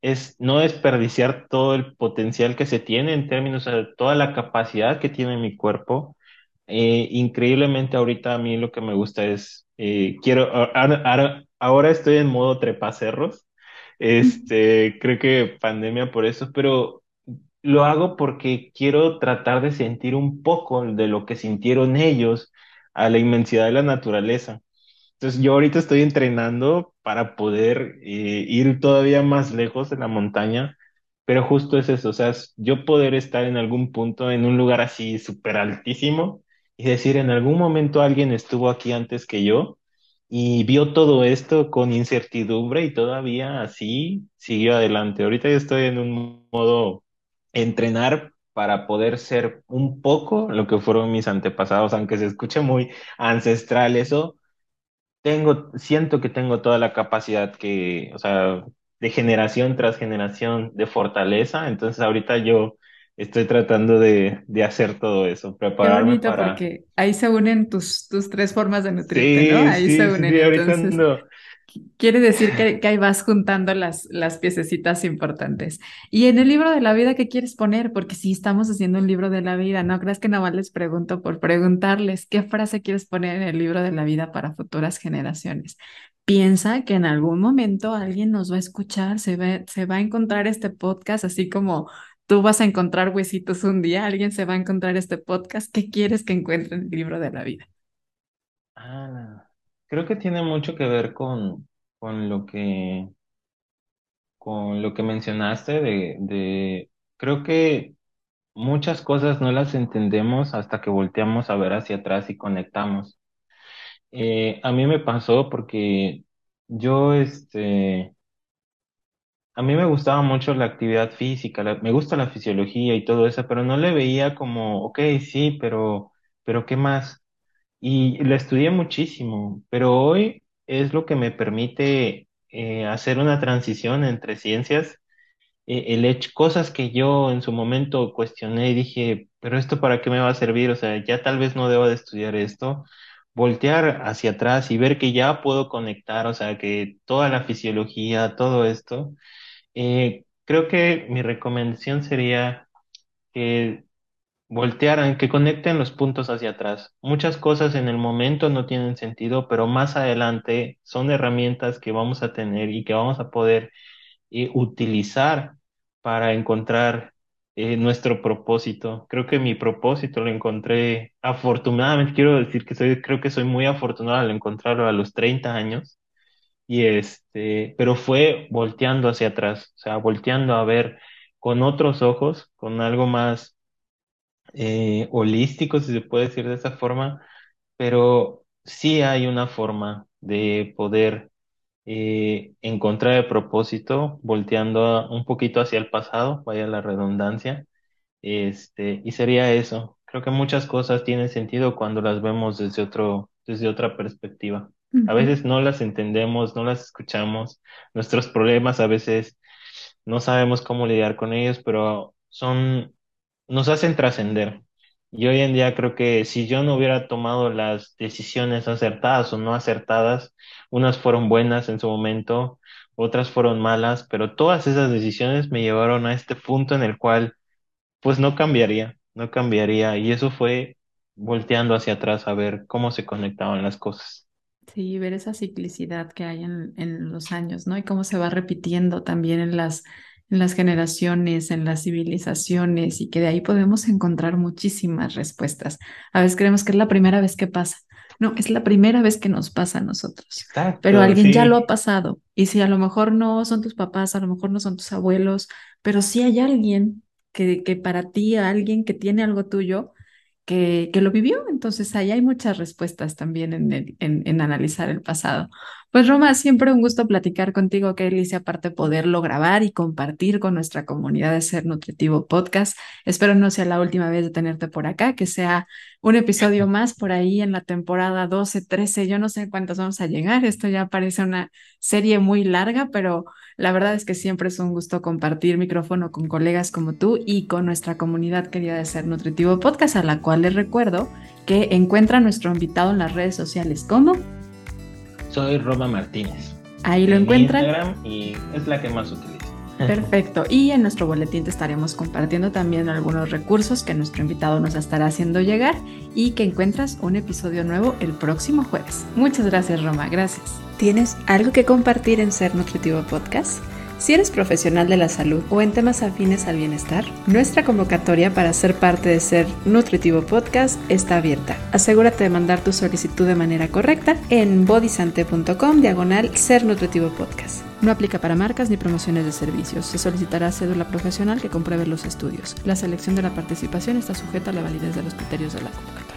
es no desperdiciar todo el potencial que se tiene en términos de toda la capacidad que tiene mi cuerpo eh, increíblemente ahorita a mí lo que me gusta es, eh, quiero, ahora, ahora, estoy en modo trepacerros, este, creo que pandemia por eso, pero lo hago porque quiero tratar de sentir un poco de lo que sintieron ellos a la inmensidad de la naturaleza. Entonces yo ahorita estoy entrenando para poder eh, ir todavía más lejos en la montaña pero justo es eso, o sea, yo poder estar en algún punto, en un lugar así súper altísimo y decir, en algún momento alguien estuvo aquí antes que yo y vio todo esto con incertidumbre y todavía así siguió adelante. Ahorita yo estoy en un modo entrenar para poder ser un poco lo que fueron mis antepasados, aunque se escuche muy ancestral eso, tengo, siento que tengo toda la capacidad que, o sea, de generación tras generación de fortaleza. Entonces ahorita yo estoy tratando de, de hacer todo eso, Qué prepararme bonito, para... porque ahí se unen tus, tus tres formas de nutrirte, ¿no? Ahí se sí, unen. sí, Entonces, ando... quiere decir que, que ahí vas juntando las, las piececitas importantes. Y en el libro de la vida, ¿qué quieres poner? Porque sí estamos haciendo un libro de la vida, no creas que nada más les pregunto por preguntarles qué frase quieres poner en el libro de la vida para futuras generaciones. Piensa que en algún momento alguien nos va a escuchar, se va, se va a encontrar este podcast, así como tú vas a encontrar huesitos un día, alguien se va a encontrar este podcast. ¿Qué quieres que encuentre en el libro de la vida? Ah, creo que tiene mucho que ver con, con lo que, con lo que mencionaste de, de... Creo que muchas cosas no las entendemos hasta que volteamos a ver hacia atrás y conectamos. Eh, a mí me pasó porque yo, este, a mí me gustaba mucho la actividad física, me gusta la fisiología y todo eso, pero no le veía como, ok, sí, pero, pero ¿qué más? Y la estudié muchísimo, pero hoy es lo que me permite eh, hacer una transición entre ciencias. Eh, el hecho, cosas que yo en su momento cuestioné y dije, pero esto para qué me va a servir, o sea, ya tal vez no debo de estudiar esto, voltear hacia atrás y ver que ya puedo conectar, o sea, que toda la fisiología, todo esto, eh, creo que mi recomendación sería que voltearan, que conecten los puntos hacia atrás. Muchas cosas en el momento no tienen sentido, pero más adelante son herramientas que vamos a tener y que vamos a poder eh, utilizar para encontrar eh, nuestro propósito. Creo que mi propósito lo encontré afortunadamente, quiero decir que soy, creo que soy muy afortunado al encontrarlo a los 30 años. Y este, pero fue volteando hacia atrás, o sea, volteando a ver con otros ojos, con algo más eh, holístico, si se puede decir de esa forma, pero sí hay una forma de poder eh, encontrar el propósito volteando un poquito hacia el pasado, vaya la redundancia, este, y sería eso. Creo que muchas cosas tienen sentido cuando las vemos desde otro, desde otra perspectiva. A veces no las entendemos, no las escuchamos. Nuestros problemas a veces no sabemos cómo lidiar con ellos, pero son, nos hacen trascender. Y hoy en día creo que si yo no hubiera tomado las decisiones acertadas o no acertadas, unas fueron buenas en su momento, otras fueron malas, pero todas esas decisiones me llevaron a este punto en el cual pues no cambiaría, no cambiaría. Y eso fue volteando hacia atrás a ver cómo se conectaban las cosas. Sí, ver esa ciclicidad que hay en, en los años, ¿no? Y cómo se va repitiendo también en las, en las generaciones, en las civilizaciones, y que de ahí podemos encontrar muchísimas respuestas. A veces creemos que es la primera vez que pasa. No, es la primera vez que nos pasa a nosotros, pero alguien ya lo ha pasado. Y si a lo mejor no son tus papás, a lo mejor no son tus abuelos, pero sí hay alguien que, que para ti, alguien que tiene algo tuyo que, que lo vivió. Entonces, ahí hay muchas respuestas también en, en, en analizar el pasado. Pues Roma, siempre un gusto platicar contigo, qué delicia aparte poderlo grabar y compartir con nuestra comunidad de Ser Nutritivo Podcast. Espero no sea la última vez de tenerte por acá, que sea un episodio más por ahí en la temporada 12 13 yo no sé cuántos vamos a llegar, esto ya parece una serie muy larga, pero la verdad es que siempre es un gusto compartir micrófono con colegas como tú y con nuestra comunidad querida de Ser Nutritivo Podcast, a la cual les recuerdo que encuentra a nuestro invitado en las redes sociales como Soy Roma Martínez ahí lo en encuentran. Instagram y es la que más utilizo. Perfecto. Y en nuestro boletín te estaremos compartiendo también algunos recursos que nuestro invitado nos estará haciendo llegar y que encuentras un episodio nuevo el próximo jueves. Muchas gracias, Roma. Gracias. ¿Tienes algo que compartir en Ser Nutritivo Podcast? Si eres profesional de la salud o en temas afines al bienestar, nuestra convocatoria para ser parte de Ser Nutritivo Podcast está abierta. Asegúrate de mandar tu solicitud de manera correcta en bodysante.com diagonal Ser Nutritivo Podcast. No aplica para marcas ni promociones de servicios. Se solicitará cédula profesional que compruebe los estudios. La selección de la participación está sujeta a la validez de los criterios de la convocatoria.